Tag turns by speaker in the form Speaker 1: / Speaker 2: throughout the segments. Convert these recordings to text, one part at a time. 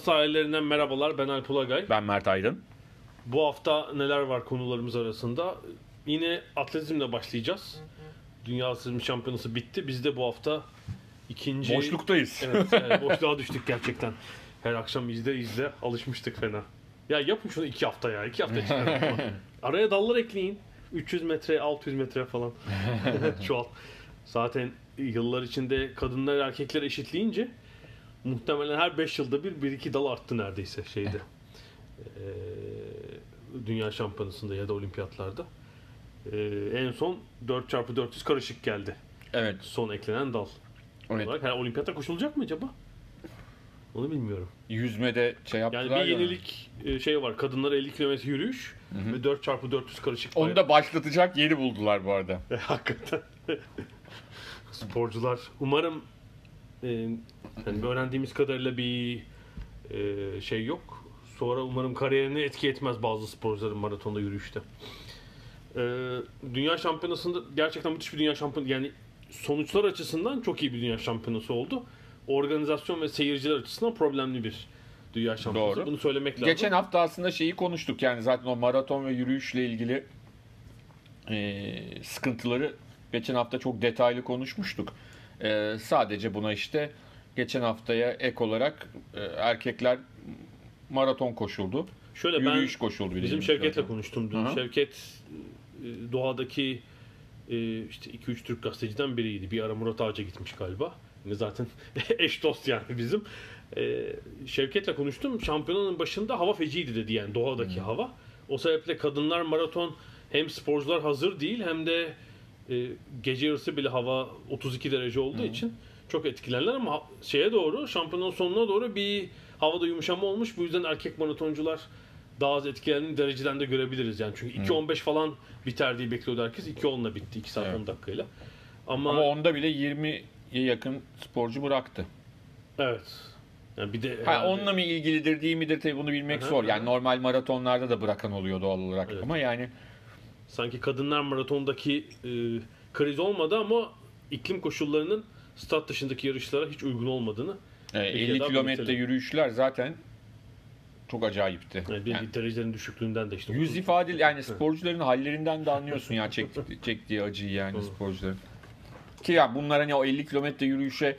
Speaker 1: Sahillerinden merhabalar. Ben Alp Ulagay.
Speaker 2: Ben Mert Aydın.
Speaker 1: Bu hafta neler var konularımız arasında? Yine atletizmle başlayacağız. Dünya Atletizm Şampiyonası bitti. Biz de bu hafta ikinci...
Speaker 2: Boşluktayız.
Speaker 1: Evet, evet boşluğa düştük gerçekten. Her akşam izle izle alışmıştık fena. Ya yapın şunu iki hafta ya. iki hafta çıkarın. Araya dallar ekleyin. 300 metre, 600 metre falan. Çoğalt. Zaten yıllar içinde kadınlar erkekler eşitleyince muhtemelen her 5 yılda bir, bir iki dal arttı neredeyse şeyde. Ee, Dünya Şampiyonası'nda ya da olimpiyatlarda. Ee, en son 4x400 karışık geldi.
Speaker 2: Evet.
Speaker 1: Son eklenen dal.
Speaker 2: evet.
Speaker 1: Olarak. Ha, olimpiyata koşulacak mı acaba? Onu bilmiyorum.
Speaker 2: Yüzmede şey yaptılar
Speaker 1: Yani bir yenilik e, şey var. Kadınlara 50 kilometre yürüyüş ve 4x400 karışık
Speaker 2: Onu da başlatacak yeri buldular bu arada.
Speaker 1: E, Hakikaten. Sporcular umarım e, yani öğrendiğimiz kadarıyla bir e, şey yok. Sonra umarım kariyerini etki etmez bazı sporcuların maratonda yürüyüşte. E, dünya şampiyonasında gerçekten müthiş bir dünya şampiyonası yani sonuçlar açısından çok iyi bir dünya şampiyonası oldu. Organizasyon ve seyirciler açısından problemli bir dünya şampiyonası.
Speaker 2: Doğru.
Speaker 1: Bunu söylemek lazım.
Speaker 2: Geçen hafta aslında şeyi konuştuk yani zaten o maraton ve yürüyüşle ilgili e, sıkıntıları geçen hafta çok detaylı konuşmuştuk. E, sadece buna işte geçen haftaya ek olarak e, erkekler maraton koşuldu.
Speaker 1: Şöyle ben
Speaker 2: Yürüyüş koşuldu. bir de
Speaker 1: Bizim Şevket'le
Speaker 2: maraton.
Speaker 1: konuştum dün.
Speaker 2: Hı hı.
Speaker 1: Şevket e, doğadaki e, işte 2-3 Türk gazeteciden biriydi. Bir ara Murat Ağaca gitmiş galiba. Yani zaten eş dost yani bizim. E, Şevket'le konuştum. Şampiyonanın başında hava feciydi dedi yani doğadaki hava. O sebeple kadınlar maraton hem sporcular hazır değil hem de e, gece yarısı bile hava 32 derece olduğu için çok etkilenler ama şeye doğru şampiyonun sonuna doğru bir havada yumuşama olmuş. Bu yüzden erkek maratoncular daha az etkilendiğini dereceden de görebiliriz yani. Çünkü 2.15 falan biter diye bekliyordu herkes. 2.10'la bitti 2 saat
Speaker 2: Evet.
Speaker 1: 10 dakikayla. Ama,
Speaker 2: Ama onda bile 20'ye yakın sporcu bıraktı.
Speaker 1: evet. Yani bir de
Speaker 2: Ha,
Speaker 1: herhalde-
Speaker 2: onunla mı ilgilidir değil midir tabii bunu bilmek
Speaker 1: Aha,
Speaker 2: zor. Yani normal maratonlarda da bırakan oluyor doğal olarak.
Speaker 1: Evet.
Speaker 2: Ama yani
Speaker 1: sanki kadınlar maratondaki e, kriz olmadı ama iklim koşullarının stat dışındaki yarışlara hiç uygun olmadığını
Speaker 2: e,
Speaker 1: Bir
Speaker 2: 50
Speaker 1: kere daha
Speaker 2: kilometre yürüyüşler zaten çok acayipti.
Speaker 1: yani bir
Speaker 2: Yani
Speaker 1: derecelerin düşüklüğünden de işte.
Speaker 2: yüz ifade yani sporcuların hallerinden de anlıyorsun ya çekti, çektiği acıyı yani
Speaker 1: Hı.
Speaker 2: sporcuların. Ki ya bunlar hani o 50 kilometre yürüyüşe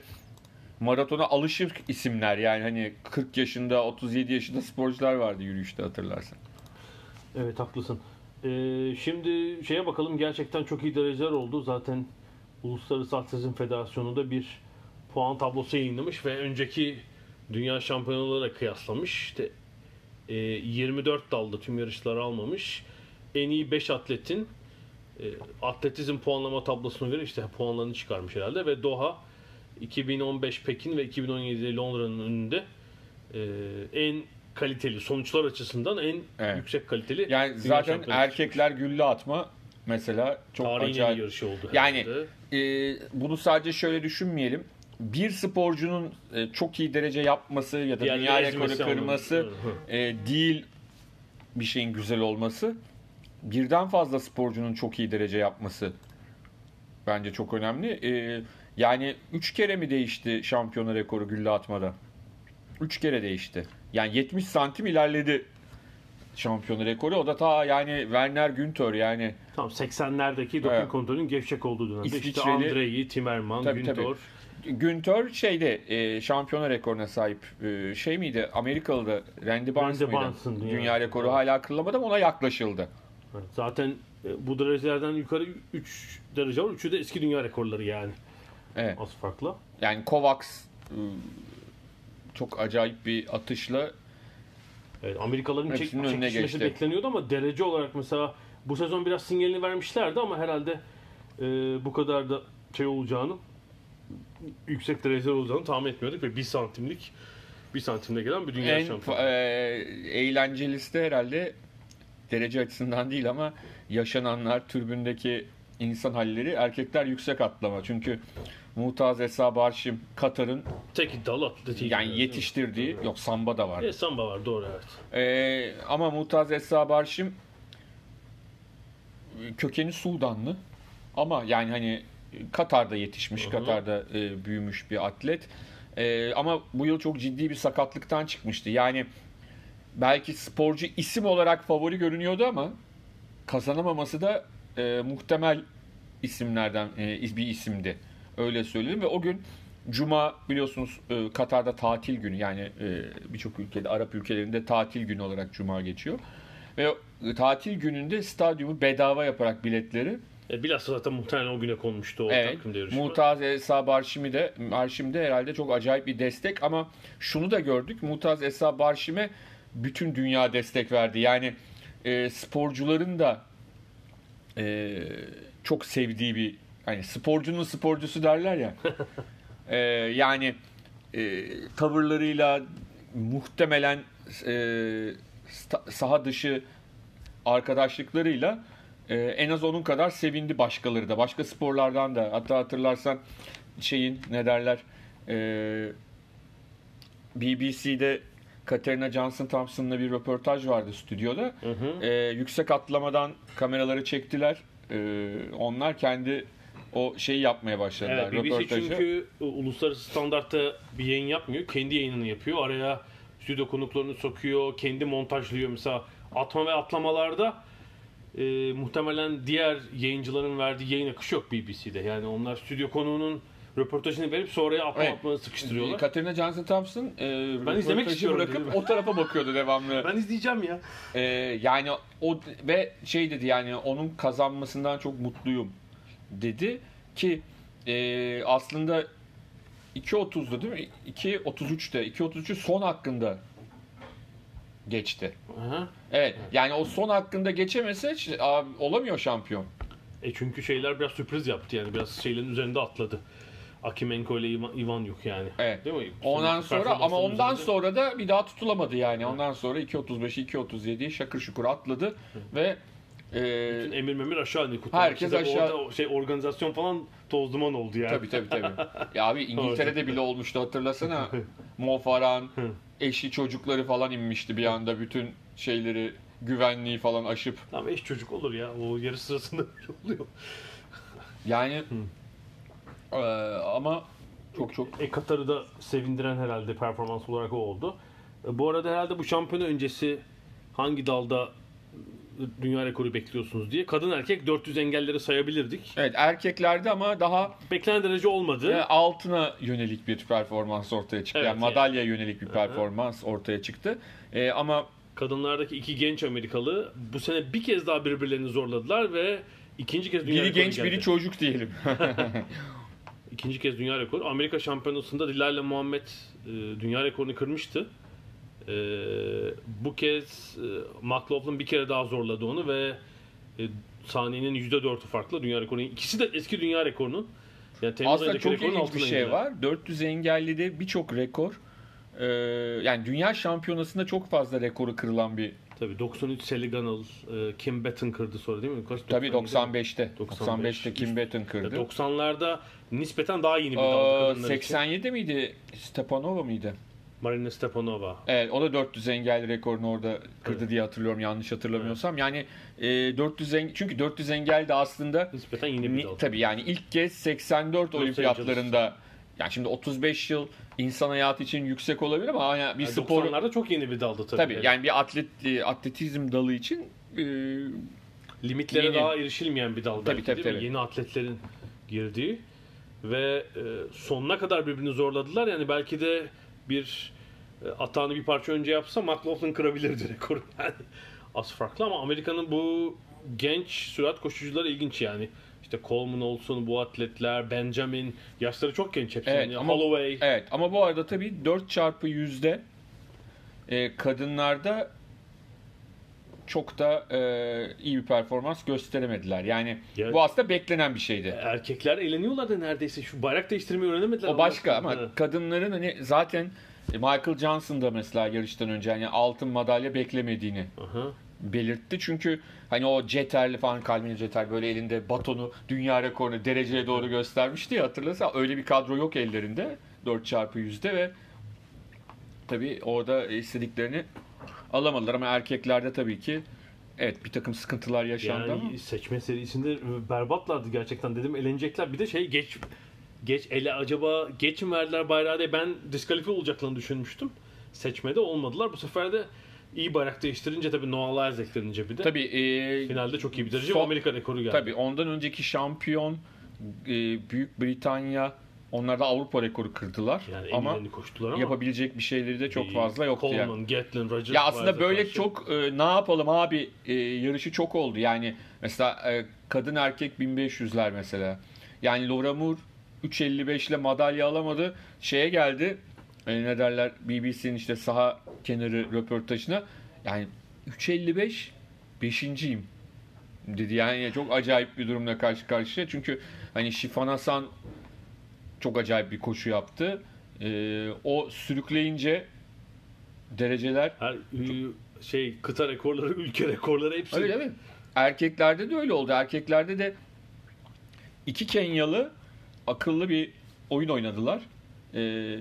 Speaker 2: maratona alışır isimler yani hani 40 yaşında 37 yaşında sporcular vardı yürüyüşte hatırlarsan.
Speaker 1: Evet haklısın. Ee, şimdi şeye bakalım gerçekten çok iyi dereceler oldu. Zaten Uluslararası Atletizm Federasyonu'nda bir puan tablosu yayınlamış ve önceki dünya şampiyonalarıyla kıyaslamış. İşte e, 24 dalda tüm yarışları almamış. En iyi 5 atletin e, atletizm puanlama tablosuna göre işte puanlarını çıkarmış herhalde ve Doha 2015 Pekin ve 2017 Londra'nın önünde e, en kaliteli sonuçlar açısından en
Speaker 2: Evet.
Speaker 1: yüksek kaliteli
Speaker 2: Yani zaten erkekler gülle atma mesela çok
Speaker 1: Tarihin
Speaker 2: acayip.
Speaker 1: yarışı oldu.
Speaker 2: Yani
Speaker 1: herhalde.
Speaker 2: e, bunu sadece şöyle düşünmeyelim. Bir sporcunun e, çok iyi derece yapması ya da dünya rekoru kırması e, değil bir şeyin güzel olması. Birden fazla sporcunun çok iyi derece yapması bence çok önemli. E, yani 3 kere mi değişti şampiyona rekoru gülle atmada? 3 kere değişti. Yani 70 santim ilerledi şampiyona rekoru. O da ta yani Werner Günther yani
Speaker 1: Tamam 80'lerdeki doping
Speaker 2: Evet.
Speaker 1: kontrolünün gevşek olduğu dönemde işte
Speaker 2: İsviçreli-
Speaker 1: Andrei, Timmerman,
Speaker 2: Tabii,
Speaker 1: Günter,
Speaker 2: tabii. Günther şeyde e, şampiyona rekoruna sahip e, şey miydi? Amerikalı da Randy Barnes
Speaker 1: Randy
Speaker 2: mıydı? Dünya,
Speaker 1: dünya
Speaker 2: rekoru hala kırılamadı ama ona yaklaşıldı.
Speaker 1: Evet, Zaten e, bu derecelerden yukarı 3 derece var. Üçü de eski dünya rekorları yani.
Speaker 2: Evet.
Speaker 1: Az farklı.
Speaker 2: Yani Kovacs e, çok acayip bir atışla
Speaker 1: Evet, Amerikalıların çek, çekişmesi
Speaker 2: geçti.
Speaker 1: bekleniyordu ama derece olarak mesela bu sezon biraz sinyalini vermişlerdi ama herhalde e, bu kadar da şey olacağını yüksek dereceler olacağını tahmin etmiyorduk ve bir santimlik bir santimde gelen bir dünya
Speaker 2: en
Speaker 1: şampiyonu.
Speaker 2: e, eğlencelisi de herhalde derece açısından değil ama yaşananlar, türbündeki insan halleri erkekler yüksek atlama. Çünkü Mutaz Esa Barşim Katar'ın
Speaker 1: Tek iddialı atletiydi.
Speaker 2: yani yetiştirdiği yok samba da var.
Speaker 1: Evet, samba var doğru evet.
Speaker 2: Ee, ama Mutaz Esra Barşim kökeni Sudanlı ama yani hani Katar'da yetişmiş,
Speaker 1: Hı hı.
Speaker 2: Katar'da e, büyümüş bir atlet. E, ama bu yıl çok ciddi bir sakatlıktan çıkmıştı. Yani belki sporcu isim olarak favori görünüyordu ama kazanamaması da e, muhtemel isimlerden e, bir isimdi. Öyle söyleyelim ve o gün Cuma biliyorsunuz e, Katar'da tatil günü yani e, birçok ülkede Arap ülkelerinde tatil günü olarak Cuma geçiyor. Ve e, tatil gününde stadyumu bedava yaparak biletleri
Speaker 1: E, bilhassa zaten muhtemelen o güne konmuştu o
Speaker 2: Evet.
Speaker 1: takvimde yarışma.
Speaker 2: Mutaz Esa Barşim'i de Barşim'de herhalde çok acayip bir destek ama şunu da gördük. Mutaz Esa Barşim'e bütün dünya destek verdi. Yani e, sporcuların da e, çok sevdiği bir hani sporcunun sporcusu derler ya. E, yani e, tavırlarıyla muhtemelen e, saha dışı arkadaşlıklarıyla e, en az onun kadar sevindi başkaları da. Başka sporlardan da. Hatta hatırlarsan şeyin ne derler e, BBC'de Katerina Johnson Thompson'la bir röportaj vardı stüdyoda.
Speaker 1: Hı hı.
Speaker 2: E, yüksek atlamadan kameraları çektiler. E, onlar kendi o şeyi yapmaya başladılar.
Speaker 1: Evet, BBC
Speaker 2: röportajı.
Speaker 1: çünkü e, uluslararası standartta bir yayın yapmıyor. Kendi yayınını yapıyor. Araya stüdyo konuklarını sokuyor. Kendi montajlıyor. Mesela atma ve atlamalarda e, muhtemelen diğer yayıncıların verdiği yayın akışı yok BBC'de. Yani onlar stüdyo konuğunun röportajını verip sonraya atma
Speaker 2: Evet.
Speaker 1: atma sıkıştırıyorlar.
Speaker 2: Katerina Johnson Thompson e,
Speaker 1: izlemek
Speaker 2: röportajı
Speaker 1: istiyorum
Speaker 2: bırakıp o tarafa bakıyordu devamlı.
Speaker 1: Ben izleyeceğim ya.
Speaker 2: Ee, yani o ve şey dedi yani onun kazanmasından çok mutluyum dedi ki e, aslında 2.30'da değil mi? 2.33'te 2.33'ü son hakkında geçti.
Speaker 1: Aha.
Speaker 2: Evet yani o son hakkında geçemese abi, olamıyor şampiyon.
Speaker 1: E çünkü şeyler biraz sürpriz yaptı yani biraz şeylerin üzerinde atladı. Akimenko ile Ivan, Ivan yok yani.
Speaker 2: Evet.
Speaker 1: Değil mi?
Speaker 2: Ondan
Speaker 1: Son
Speaker 2: sonra ama ondan
Speaker 1: üzerinde.
Speaker 2: sonra da bir daha tutulamadı yani. Ondan sonra 2.35'i 2.37'yi şakır şukur atladı ve e,
Speaker 1: Bütün Emir Memir aşağı indi kutu.
Speaker 2: Herkes aşağı-
Speaker 1: Orada şey organizasyon falan toz duman oldu yani.
Speaker 2: Tabii tabii tabii. Ya abi İngiltere'de bile olmuştu hatırlasana. Mo Farah'ın eşi çocukları falan inmişti bir anda bütün şeyleri güvenliği falan aşıp.
Speaker 1: Tamam eş çocuk olur ya. O yarış sırasında oluyor.
Speaker 2: Yani eee, ama çok çok
Speaker 1: E Katar'ı da sevindiren herhalde performans olarak o oldu. E, bu arada herhalde bu şampiyona öncesi hangi dalda dünya rekoru bekliyorsunuz diye. Kadın erkek 400 engelleri sayabilirdik.
Speaker 2: evet erkeklerde ama daha
Speaker 1: Beklenen derece olmadı.
Speaker 2: e, altına yönelik bir performans ortaya çıktı.
Speaker 1: Evet,
Speaker 2: yani
Speaker 1: yani.
Speaker 2: madalya yönelik bir performans ortaya çıktı. E, ama
Speaker 1: Kadınlardaki iki genç Amerikalı bu sene bir kez daha birbirlerini zorladılar ve ikinci kez dünya
Speaker 2: biri genç
Speaker 1: geldi.
Speaker 2: biri çocuk diyelim.
Speaker 1: İkinci kez dünya rekoru. Amerika Şampiyonası'nda Dilayla Muhammed e, dünya rekorunu kırmıştı. E, bu kez e, McLaughlin bir kere daha zorladı onu ve e, saniyenin %4'ü farklı dünya rekoru. İkisi de eski dünya rekorunun. Yani Temmuz
Speaker 2: Aslında çok ilginç bir şey var. 400 engellide birçok rekor e, yani dünya şampiyonasında çok fazla rekoru kırılan bir
Speaker 1: Tabii 93 Seliganal, e, Kim Batten kırdı sonra değil mi? Kaç,
Speaker 2: Tabii
Speaker 1: 97?
Speaker 2: 95'te.
Speaker 1: 95.
Speaker 2: 95'te Kim Batten kırdı.
Speaker 1: 90'larda nispeten daha yeni bir daldı
Speaker 2: Aa,
Speaker 1: kadınlar için.
Speaker 2: 87 miydi? Stepanova mıydı?
Speaker 1: Marina Stepanova.
Speaker 2: Evet o da 400 engel rekorunu orada kırdı
Speaker 1: Evet.
Speaker 2: diye hatırlıyorum yanlış hatırlamıyorsam. Yani e, 400 engel, çünkü 400 engel de aslında
Speaker 1: Nispeten yeni bir dal.
Speaker 2: tabii yani ilk kez 84
Speaker 1: Los
Speaker 2: olimpiyatlarında yani şimdi 35 yıl insan hayatı için yüksek olabilir ama hani bir
Speaker 1: Yani
Speaker 2: spor
Speaker 1: 90'larda çok yeni bir daldı tabii.
Speaker 2: tabii yani bir atlet e, atletizm dalı için e,
Speaker 1: limitlere
Speaker 2: Yeni.
Speaker 1: daha erişilmeyen bir dal
Speaker 2: Tabii,
Speaker 1: belki
Speaker 2: tabii,
Speaker 1: değil mi?
Speaker 2: tabii.
Speaker 1: Yeni atletlerin girdiği. ve e, sonuna kadar birbirini zorladılar. Yani belki de bir e, atağını bir parça önce yapsa McLaughlin kırabilirdi rekoru. Yani az farklı ama Amerika'nın bu genç sürat koşucuları ilginç yani. İşte Coleman olsun bu atletler, Benjamin yaşları çok genç hepsi.
Speaker 2: Evet,
Speaker 1: Yani
Speaker 2: ama-
Speaker 1: Holloway.
Speaker 2: Evet ama bu arada tabii 4 çarpı yüzde e, kadınlarda çok da e, iyi bir performans gösteremediler. Yani
Speaker 1: Ya-
Speaker 2: bu aslında beklenen bir şeydi.
Speaker 1: Erkekler eğleniyorlardı neredeyse. Şu bayrak değiştirmeyi öğrenemediler.
Speaker 2: O başka ama kadınların hani zaten e, Michael Johnson da mesela yarıştan önce hani altın madalya beklemediğini
Speaker 1: Aha.
Speaker 2: Belirtti. Çünkü hani o Ceterli falan Calvin Ceter böyle elinde batonu dünya rekorunu dereceye doğru göstermişti ya hatırlarsan öyle bir kadro yok ellerinde 4 çarpı yüzde ve tabi orada istediklerini alamadılar ama erkeklerde tabii ki evet bir takım sıkıntılar yaşandı
Speaker 1: Yani
Speaker 2: ama
Speaker 1: seçme serisinde berbatlardı gerçekten dedim elenecekler. Bir de şey geç geç ele acaba geç mi verdiler bayrağı diye ben diskalifiye olacaklarını düşünmüştüm. Seçmede olmadılar. Bu sefer de iyi bayrak değiştirince tabii Noah Lyles eklenince bir de.
Speaker 2: tabii e,
Speaker 1: Finalde çok iyi derece.
Speaker 2: Son-
Speaker 1: Amerika rekoru geldi.
Speaker 2: Tabii ondan önceki şampiyon e, Büyük Britanya onlar da Avrupa rekoru kırdılar.
Speaker 1: Yani
Speaker 2: ama
Speaker 1: koştular ama.
Speaker 2: yapabilecek bir şeyleri de çok
Speaker 1: İyi.
Speaker 2: fazla yoktu
Speaker 1: Coleman,
Speaker 2: yani.
Speaker 1: Gatlin, Rogers.
Speaker 2: Ya aslında böyle
Speaker 1: karşı.
Speaker 2: çok e, ne yapalım abi e, yarışı çok oldu. Yani mesela e, kadın erkek 1500'ler mesela. Yani Laura Moore 3.55 ile madalya alamadı. Şeye geldi. E, ne derler BBC'nin işte saha kenarı röportajına. Yani 3.55 beşinciyim dedi. Yani çok acayip bir durumla karşı karşıya. Çünkü hani Şifan Hasan çok acayip bir koşu yaptı. E, o sürükleyince dereceler
Speaker 1: her şey kıta rekorları, ülke rekorları hepsi.
Speaker 2: Öyle mi? Erkeklerde de öyle oldu. Erkeklerde de iki Kenyalı akıllı bir oyun oynadılar. Ee,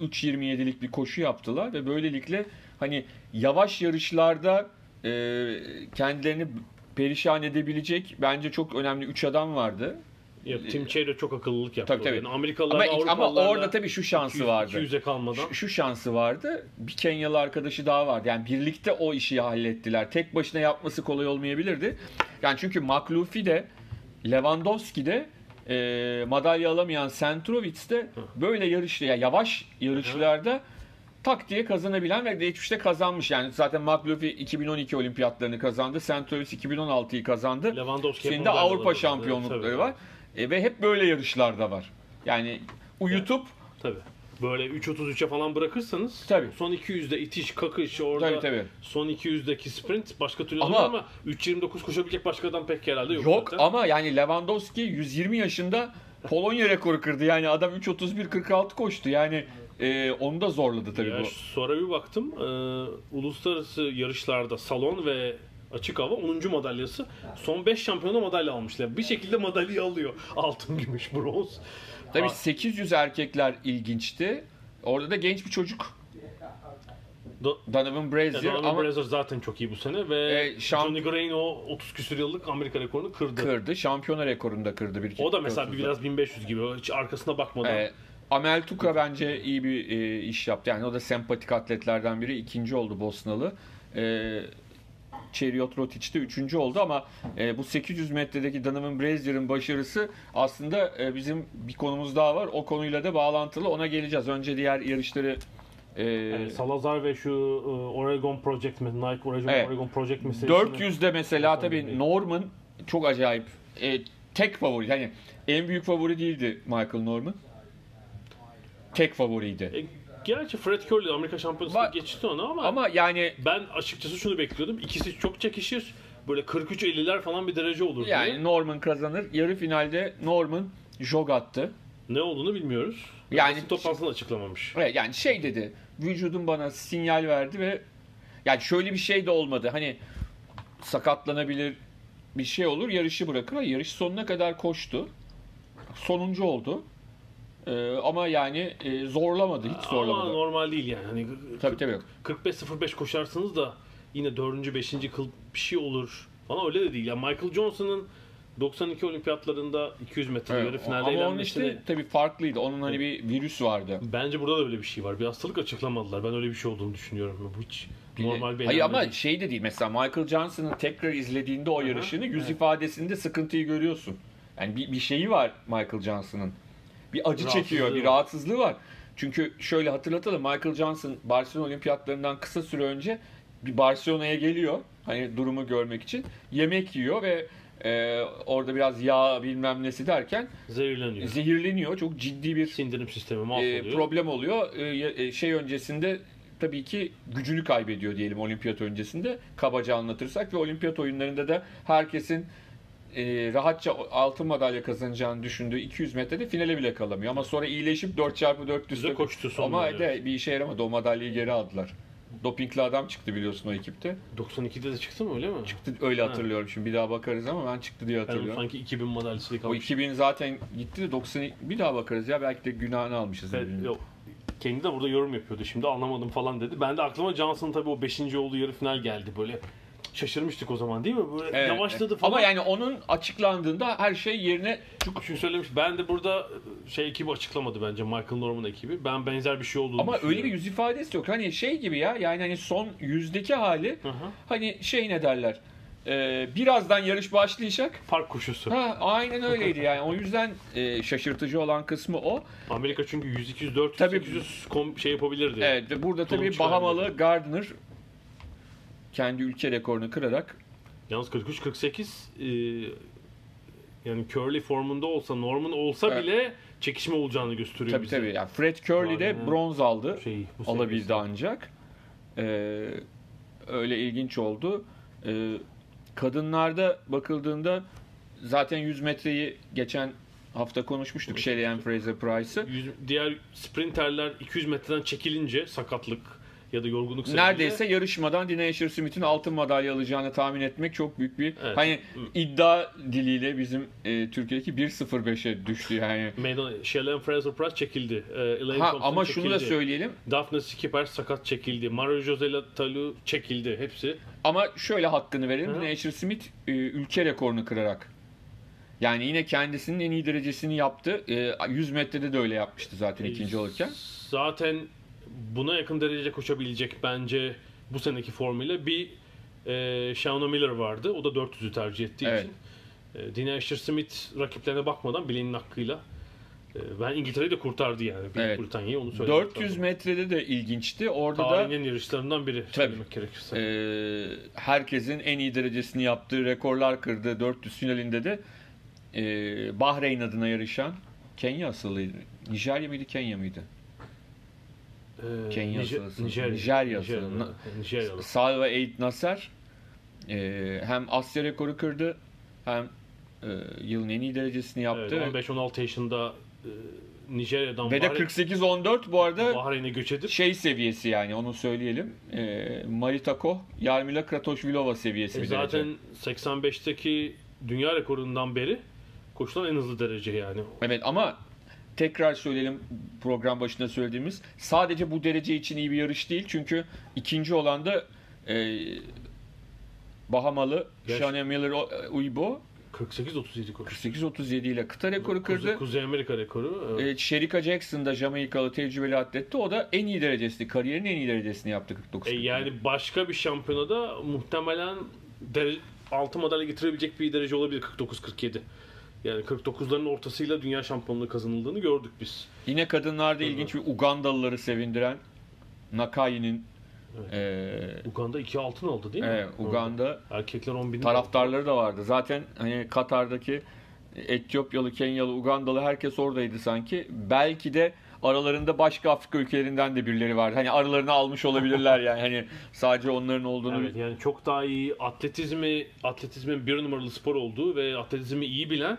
Speaker 2: 3.27'lik bir koşu yaptılar ve böylelikle hani yavaş yarışlarda e, kendilerini perişan edebilecek bence çok önemli 3 adam vardı.
Speaker 1: Ya, Tim Chater çok akıllılık yaptı.
Speaker 2: Tabii, tabii.
Speaker 1: Yani Amerikalılar
Speaker 2: Ama, ama orada tabii şu şansı
Speaker 1: 200
Speaker 2: vardı.
Speaker 1: 200'e kalmadan.
Speaker 2: Şu, şu şansı vardı. Bir Kenyalı arkadaşı daha vardı. Yani birlikte o işi hallettiler. Tek başına yapması kolay olmayabilirdi. Yani çünkü McLuffy de Lewandowski de e, madalya alamayan Centrovitz de böyle yarışlı, yani yavaş yarışlarda tak diye kazanabilen ve geçmişte kazanmış. Yani zaten McLuffy 2012 olimpiyatlarını kazandı. Centrovitz 2016'yı kazandı.
Speaker 1: Lewandowski
Speaker 2: Şimdi Avrupa şampiyonlukları var. E, ve hep böyle yarışlarda var. Yani uyutup
Speaker 1: Tabii. Böyle 3.33'e falan bırakırsanız
Speaker 2: Tabii.
Speaker 1: son 200'de itiş, kakış orada
Speaker 2: Tabii, tabii.
Speaker 1: son 200'deki sprint başka türlü
Speaker 2: Ama-
Speaker 1: ama, ama 3.29 koşabilecek başka adam pek herhalde yok.
Speaker 2: Yok
Speaker 1: zaten.
Speaker 2: ama yani Lewandowski 120 yaşında Polonya rekoru kırdı. Yani adam 3.31.46 koştu. Yani e, onu da zorladı tabii
Speaker 1: Ya
Speaker 2: bu.
Speaker 1: sonra bir baktım e, uluslararası yarışlarda salon ve açık hava 10. madalyası son 5 şampiyona madalya almışlar. Bir şekilde madalyayı alıyor. Altın, gümüş, bronz.
Speaker 2: Tabii
Speaker 1: Ha,
Speaker 2: 800 erkekler ilginçti. Orada da genç bir çocuk
Speaker 1: Do-
Speaker 2: Donovan Brazier
Speaker 1: Yani
Speaker 2: ama
Speaker 1: Brazier zaten çok iyi bu sene ve
Speaker 2: E, şamp-
Speaker 1: Johnny Grain o 30 küsur yıllık Amerika rekorunu kırdı.
Speaker 2: kırdı. Şampiyona rekorunu da kırdı. Bir
Speaker 1: O da mesela
Speaker 2: 400'de.
Speaker 1: bir biraz 1500 gibi hiç arkasına bakmadan.
Speaker 2: E, Amel Tuka bence iyi bir e, iş yaptı. Yani o da sempatik atletlerden biri. ikinci oldu Bosnalı. E, Cheriot Rotic de üçüncü oldu ama e, bu 800 metredeki Donovan Brazier'ın başarısı aslında e, bizim bir konumuz daha var. O konuyla da bağlantılı. Ona geleceğiz. Önce diğer yarışları e,
Speaker 1: Yani Salazar ve şu e, Oregon Project mi- Nike Oregon,
Speaker 2: Evet.
Speaker 1: Oregon Project meselesini
Speaker 2: 400'de mesela tabii Norman çok acayip. E, tek favori. Yani en büyük favori değildi Michael Norman. Tek favoriydi.
Speaker 1: E, gerçi Fred Curley Amerika Şampiyonası'nda
Speaker 2: Ba-
Speaker 1: geçti onu ama,
Speaker 2: Ama yani
Speaker 1: ben açıkçası şunu bekliyordum. İkisi çok çekişir. Böyle 43-50'ler falan bir derece olur diye.
Speaker 2: Yani Norman kazanır. Yarı finalde Norman jog attı.
Speaker 1: Ne olduğunu bilmiyoruz.
Speaker 2: Yani-
Speaker 1: Yani toplantısını açıklamamış.
Speaker 2: Evet, Yani şey dedi. Vücudum bana sinyal verdi ve yani şöyle bir şey de olmadı. Hani sakatlanabilir bir şey olur. Yarışı bırakır. Hayır, Yarış sonuna kadar koştu. Sonuncu oldu. Ee, ama yani e, zorlamadı. Hiç
Speaker 1: Ama
Speaker 2: zorlamadı.
Speaker 1: normal değil yani. Hani
Speaker 2: Tabii tabii.
Speaker 1: 45-05 koşarsınız da yine 4. 5. kıl bir şey olur falan öyle de değil. Ya Michael Johnson'ın 92 olimpiyatlarında 200 metre yarı
Speaker 2: Evet,
Speaker 1: finalde
Speaker 2: ama onun
Speaker 1: eğlenmesini
Speaker 2: işte tabii farklıydı. Onun hani bir virüs vardı.
Speaker 1: bence burada da öyle bir şey var. Bir hastalık açıklamadılar. Ben öyle bir şey olduğunu düşünüyorum. Bu hiç normal bir
Speaker 2: Hayır ama
Speaker 1: değil.
Speaker 2: şey de değil. Mesela Michael Johnson'ın tekrar izlediğinde o yarışını yüz ifadesinde sıkıntıyı görüyorsun. Yani bir, bir şeyi var Michael Johnson'ın. Bir acı çekiyor, bir rahatsızlığı var. Çünkü şöyle hatırlatalım Michael Johnson Barcelona olimpiyatlarından kısa süre önce bir Barcelona'ya geliyor. Hani durumu görmek için. Yemek yiyor ve e, orada biraz yağ bilmem nesi derken
Speaker 1: Zehirleniyor.
Speaker 2: zehirleniyor. Çok ciddi bir
Speaker 1: Sindirim sistemi
Speaker 2: e,
Speaker 1: mahvoluyor.
Speaker 2: problem oluyor. E, e, şey öncesinde tabii ki gücünü kaybediyor diyelim olimpiyat öncesinde. Kabaca anlatırsak ve olimpiyat oyunlarında da herkesin e, rahatça altın madalya kazanacağını düşündüğü 200 metrede finale bile kalamıyor. Ama sonra iyileşip 4x4
Speaker 1: Güzel koştu sonunda,
Speaker 2: Ama
Speaker 1: evet.
Speaker 2: de bir işe yaramadı. O madalyayı geri aldılar. Dopingli adam çıktı biliyorsun o ekipte.
Speaker 1: 92'de de çıktı mı öyle mi?
Speaker 2: Çıktı öyle hatırlıyorum şimdi. Bir daha bakarız ama ben çıktı diye
Speaker 1: Ben
Speaker 2: hatırlıyorum.
Speaker 1: sanki 2000 madalyasıyla
Speaker 2: O
Speaker 1: kalmış.
Speaker 2: 2000 zaten gitti de 90 bir daha bakarız ya belki de günahını almışız.
Speaker 1: Evet, yok. Kendi de burada yorum yapıyordu. Şimdi anlamadım falan dedi. Ben de aklıma Johnson'ın tabii o 5. olduğu yarı final geldi böyle. Şaşırmıştık o zaman değil mi? Böyle
Speaker 2: Evet,
Speaker 1: yavaşladı falan.
Speaker 2: Ama yani onun açıklandığında her şey yerine
Speaker 1: Çok şey söylemiş. Ben de burada şey ekibi açıklamadı bence Michael Norman ekibi. Ben benzer bir şey olduğunu
Speaker 2: ama öyle bir yüz ifadesi yok. Hani şey gibi ya yani hani son yüzdeki hali
Speaker 1: Hı hı.
Speaker 2: hani şey ne derler e, birazdan yarış başlayacak.
Speaker 1: Park koşusu.
Speaker 2: Ha, aynen öyleydi yani. O yüzden e, şaşırtıcı olan kısmı o.
Speaker 1: Amerika çünkü 100 200 400
Speaker 2: Tabii.
Speaker 1: 800 kom- şey yapabilirdi.
Speaker 2: Evet ve burada tabii. Bahamalı Gardner kendi ülke rekorunu kırarak
Speaker 1: Yalnız 43 48 e, yani curly formunda olsa Norman olsa
Speaker 2: Evet.
Speaker 1: bile çekişme olacağını gösteriyor
Speaker 2: tabii
Speaker 1: bize.
Speaker 2: tabii yani Fred Curley de bronz aldı.
Speaker 1: Şey,
Speaker 2: alabildi ancak. Ee, öyle ilginç oldu. Ee, kadınlarda bakıldığında zaten 100 metreyi geçen hafta konuşmuştuk Shelley Fraser Price'ı.
Speaker 1: Diğer sprinterler 200 metreden çekilince sakatlık ya da yorgunluk sebebiyle
Speaker 2: Neredeyse yarışmadan Dina Asher Smith'in altın madalya alacağını tahmin etmek çok büyük bir
Speaker 1: Evet.
Speaker 2: hani iddia diliyle bizim e, Türkiye'deki 1.05'e düştü yani.
Speaker 1: meydan Shelley Fraser Price çekildi. E, Elaine
Speaker 2: Ha
Speaker 1: Thompson
Speaker 2: ama şunu da
Speaker 1: çekildi.
Speaker 2: söyleyelim.
Speaker 1: Daphne Skipper sakat çekildi. Mario Jose Talu çekildi. Hepsi.
Speaker 2: Ama şöyle hakkını verelim. Dina Asher Smith e, ülke rekorunu kırarak. Yani yine kendisinin en iyi derecesini yaptı. E, 100 metrede de öyle yapmıştı zaten ikinci olurken.
Speaker 1: Zaten buna yakın derece koşabilecek bence bu seneki formuyla bir e, Shauna Miller vardı. O da 400'ü tercih ettiği
Speaker 2: Evet.
Speaker 1: için. E, Dina Asher Smith rakiplerine bakmadan bileğinin hakkıyla e, ben İngiltere'yi de kurtardı yani. Büyük
Speaker 2: Evet.
Speaker 1: Britanya'yı onu söylemek
Speaker 2: 400
Speaker 1: lazım.
Speaker 2: metrede de ilginçti. Orada da
Speaker 1: Tarihin yarışlarından biri
Speaker 2: Tabii.
Speaker 1: gerekirse.
Speaker 2: e, herkesin en iyi derecesini yaptığı rekorlar kırdı. 400 finalinde de e, Bahreyn adına yarışan Kenya asıllıydı. Nijerya mıydı Kenya mıydı? Kenya
Speaker 1: Nijer-
Speaker 2: asılsın.
Speaker 1: Nijerya.
Speaker 2: Salva Eid Nasser e, hem Asya rekoru kırdı hem e, yılın en iyi derecesini yaptı.
Speaker 1: Evet, 15-16 yaşında e, Nijerya'dan
Speaker 2: Ve de
Speaker 1: Bahreyn-
Speaker 2: 48-14 bu arada
Speaker 1: Bahreyn'e göç edip
Speaker 2: şey seviyesi yani onu söyleyelim. E, Marita Koh, Yarmila Kratoşvilova seviyesi
Speaker 1: E
Speaker 2: bir
Speaker 1: zaten
Speaker 2: derece.
Speaker 1: 85'teki dünya rekorundan beri koşulan en hızlı derece yani.
Speaker 2: Evet ama tekrar söyleyelim program başında söylediğimiz sadece bu derece için iyi bir yarış değil. Çünkü ikinci olan da e, Bahamalı
Speaker 1: Yaş-
Speaker 2: Shania Miller Uibo
Speaker 1: 48-37 koşu.
Speaker 2: 48-37 ile kıta rekoru kırdı.
Speaker 1: Kuzey Amerika rekoru. Evet.
Speaker 2: E, Sherika Jackson da Jamaikalı tecrübeli atletti. O da en iyi derecesini, kariyerin en iyi derecesini yaptı 49
Speaker 1: E, yani başka bir şampiyonada muhtemelen dere, altı madalya getirebilecek bir derece olabilir 49-47. Yani 49'ların ortasıyla dünya şampiyonluğu kazanıldığını gördük biz.
Speaker 2: Yine kadınlarda ilginç bir Ugandalıları sevindiren Nakai'nin e,
Speaker 1: Uganda 2 altın aldı değil mi?
Speaker 2: evet, Uganda
Speaker 1: Erkekler 10 bin.
Speaker 2: taraftarları da vardı. Zaten hani Katar'daki Etiyopyalı, Kenyalı, Ugandalı herkes oradaydı sanki. Belki de aralarında başka Afrika ülkelerinden de birileri vardı. Hani aralarına almış olabilirler yani. Hani sadece onların olduğunu
Speaker 1: Evet yani çok daha iyi atletizmi, atletizmin bir numaralı spor olduğu ve atletizmi iyi bilen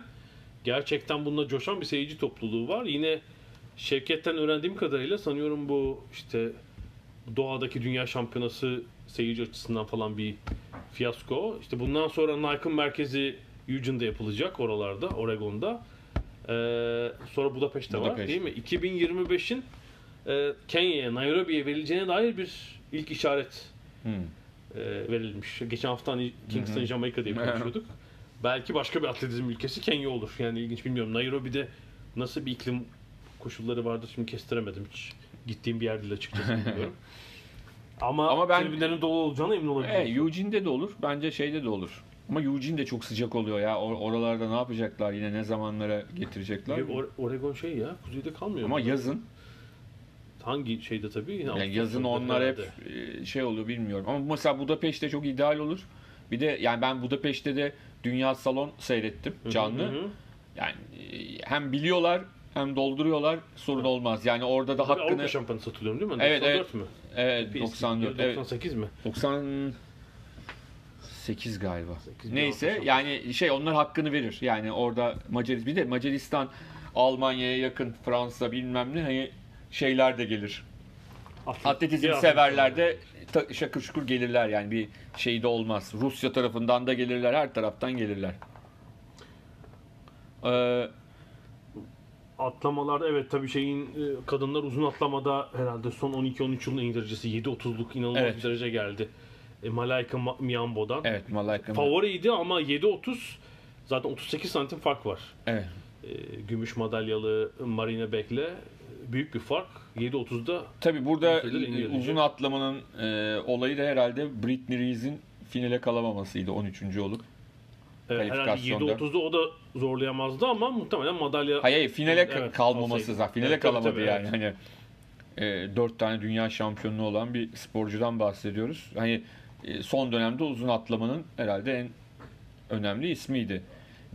Speaker 1: gerçekten bununla coşan bir seyirci topluluğu var. Yine Şevket'ten öğrendiğim kadarıyla sanıyorum bu işte doğadaki dünya şampiyonası seyirci açısından falan bir fiyasko. İşte bundan sonra Nike'ın merkezi Eugene'de yapılacak oralarda, Oregon'da. Ee, sonra Budapeşte var
Speaker 2: Budapeşte.
Speaker 1: değil mi? 2025'in e, Kenya'ya, Nairobi'ye verileceğine dair bir ilk işaret
Speaker 2: Hmm.
Speaker 1: e, verilmiş. Geçen hafta hani Kingston. Jamaika diye konuşuyorduk. Belki başka bir atletizm ülkesi Kenya olur. Yani ilginç bilmiyorum. Nairobi'de nasıl bir iklim koşulları vardır şimdi kestiremedim hiç. Gittiğim bir yer değil açıkçası bilmiyorum. Ama,
Speaker 2: Ama ben-
Speaker 1: tribünlerin dolu olacağına emin olabilirim.
Speaker 2: Evet, Eugene'de de olur. Bence şeyde de olur. Ama Eugene de çok sıcak oluyor ya. Or- oralarda ne yapacaklar yine ne zamanlara getirecekler.
Speaker 1: Bir Or- Oregon şey ya kuzeyde kalmıyor.
Speaker 2: Ama yazın
Speaker 1: hangi şeyde tabii yine
Speaker 2: yani yazın onlar hep
Speaker 1: herhalde.
Speaker 2: e, şey oluyor bilmiyorum. Ama mesela Budapeşte çok ideal olur. Bir de yani ben Budapeşte de Dünya Salon seyrettim canlı.
Speaker 1: Hı hı.
Speaker 2: Yani e, hem biliyorlar hem dolduruyorlar sorun olmaz. Yani orada da
Speaker 1: Tabii
Speaker 2: hakkını
Speaker 1: Avrupa şampiyonası hatırlıyorum değil mi?
Speaker 2: Evet,
Speaker 1: 94 mü?
Speaker 2: evet
Speaker 1: Bir
Speaker 2: 94 evet
Speaker 1: 98 mi?
Speaker 2: 98 galiba.
Speaker 1: Sekiz bir
Speaker 2: Neyse
Speaker 1: Avrupa
Speaker 2: yani şey onlar hakkını verir. Yani orada Macaristan bir de Macaristan Almanya'ya yakın Fransa bilmem ne hani şeyler de gelir. Atletizm
Speaker 1: Bir
Speaker 2: severler de şakır şukur gelirler yani bir şey de olmaz. Rusya tarafından da gelirler her taraftan gelirler. Ee,
Speaker 1: Atlamalarda evet tabii şeyin e, kadınlar uzun atlamada herhalde son 12-13 yılın en derecesi 7.30'luk inanılmaz
Speaker 2: Evet.
Speaker 1: bir derece geldi. E, Malaika Ma- Miambo'dan.
Speaker 2: evet Malayka.
Speaker 1: Favoriydi ama 7.30 zaten 38 santim fark var.
Speaker 2: Evet.
Speaker 1: E, gümüş madalyalı Marina Beck'le büyük bir fark. 7.30'da
Speaker 2: Tabi burada uzun atlamanın e, olayı da herhalde Britney Rees'in finale kalamamasıydı 13. olup.
Speaker 1: e, herhalde
Speaker 2: Kalifikasyonda.
Speaker 1: 7.30'da o da zorlayamazdı ama muhtemelen madalya
Speaker 2: Hayır hayır, finale
Speaker 1: Evet,
Speaker 2: kalmaması zaten. Finale
Speaker 1: Evet,
Speaker 2: kalamadı
Speaker 1: tabii,
Speaker 2: yani.
Speaker 1: evet.
Speaker 2: Hani e, 4 tane dünya şampiyonluğu olan bir sporcudan bahsediyoruz. Hani e, son dönemde uzun atlamanın herhalde en önemli ismiydi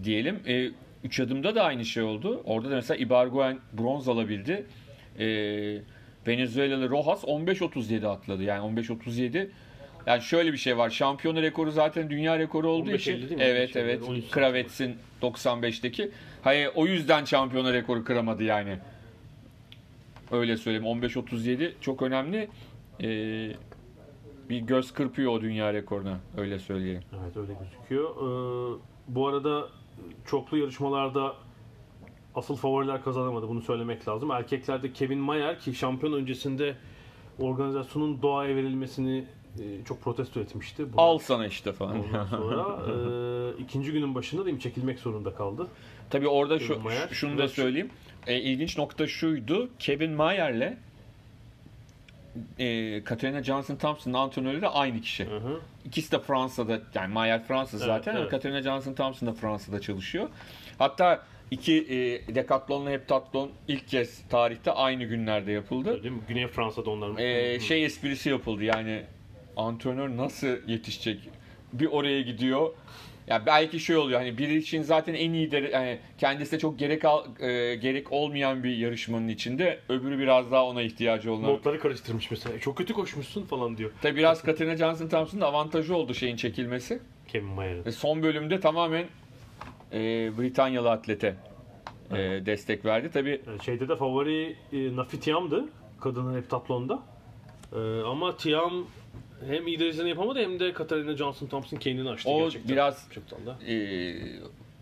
Speaker 2: diyelim. E, üç adımda da aynı şey oldu. Orada da mesela Ibargüen bronz alabildi. E, Venezuelalı Rojas 15.37 atladı. Yani 15.37 yani şöyle bir şey var. Şampiyonu rekoru zaten dünya rekoru olduğu
Speaker 1: 15.50
Speaker 2: için. Evet
Speaker 1: Şey,
Speaker 2: evet.
Speaker 1: 13
Speaker 2: Kravets'in 95'teki. Hayır o yüzden şampiyonu rekoru kıramadı yani. Öyle söyleyeyim. 15.37 çok önemli. Ee, bir göz kırpıyor o dünya rekoruna. Öyle söyleyelim.
Speaker 1: Evet öyle gözüküyor. Ee, bu arada çoklu yarışmalarda asıl favoriler kazanamadı. Bunu söylemek lazım. Erkeklerde Kevin Mayer ki şampiyon öncesinde organizasyonun doğaya verilmesini e, çok protesto etmişti. Bunu-
Speaker 2: Al sana işte falan.
Speaker 1: Ondan sonra e, ikinci günün başında da im çekilmek zorunda kaldı.
Speaker 2: Tabii orada şu,
Speaker 1: Mayer.
Speaker 2: şunu da söyleyeyim. E, ilginç nokta şuydu. Kevin Mayer'le e, Katerina Johnson Thompson'ın antrenörleri aynı kişi.
Speaker 1: Hı hı.
Speaker 2: İkisi de Fransa'da yani Mayer Fransız
Speaker 1: Evet,
Speaker 2: zaten ama
Speaker 1: evet.
Speaker 2: Katerina Johnson Thompson da Fransa'da çalışıyor. Hatta iki e, dekatlonla heptatlon ilk kez tarihte aynı günlerde yapıldı.
Speaker 1: Değil mi? Güney Fransa'da onların.
Speaker 2: Ee, şey esprisi yapıldı yani antrenör nasıl yetişecek? Bir oraya gidiyor. Ya belki şey oluyor hani biri için zaten en iyi de yani kendisi de çok gerek al, e, gerek olmayan bir yarışmanın içinde öbürü biraz daha ona ihtiyacı olan.
Speaker 1: Notları karıştırmış mesela. E, Çok kötü koşmuşsun falan diyor.
Speaker 2: Tabi biraz Katerina Johnson Thompson'ın avantajı oldu şeyin çekilmesi.
Speaker 1: Kevin Mayer'in.
Speaker 2: Ve son bölümde tamamen e, Britanyalı atlete e, destek verdi. Tabi
Speaker 1: Yani şeyde de favori e, Nafi Tiam'dı. Kadının heptatlonda. E, ama Tiam hem iyi derecesini yapamadı hem de Katarina Johnson Thompson kendini açtı
Speaker 2: O
Speaker 1: gerçekten.
Speaker 2: biraz-
Speaker 1: Gerçekten de.
Speaker 2: e,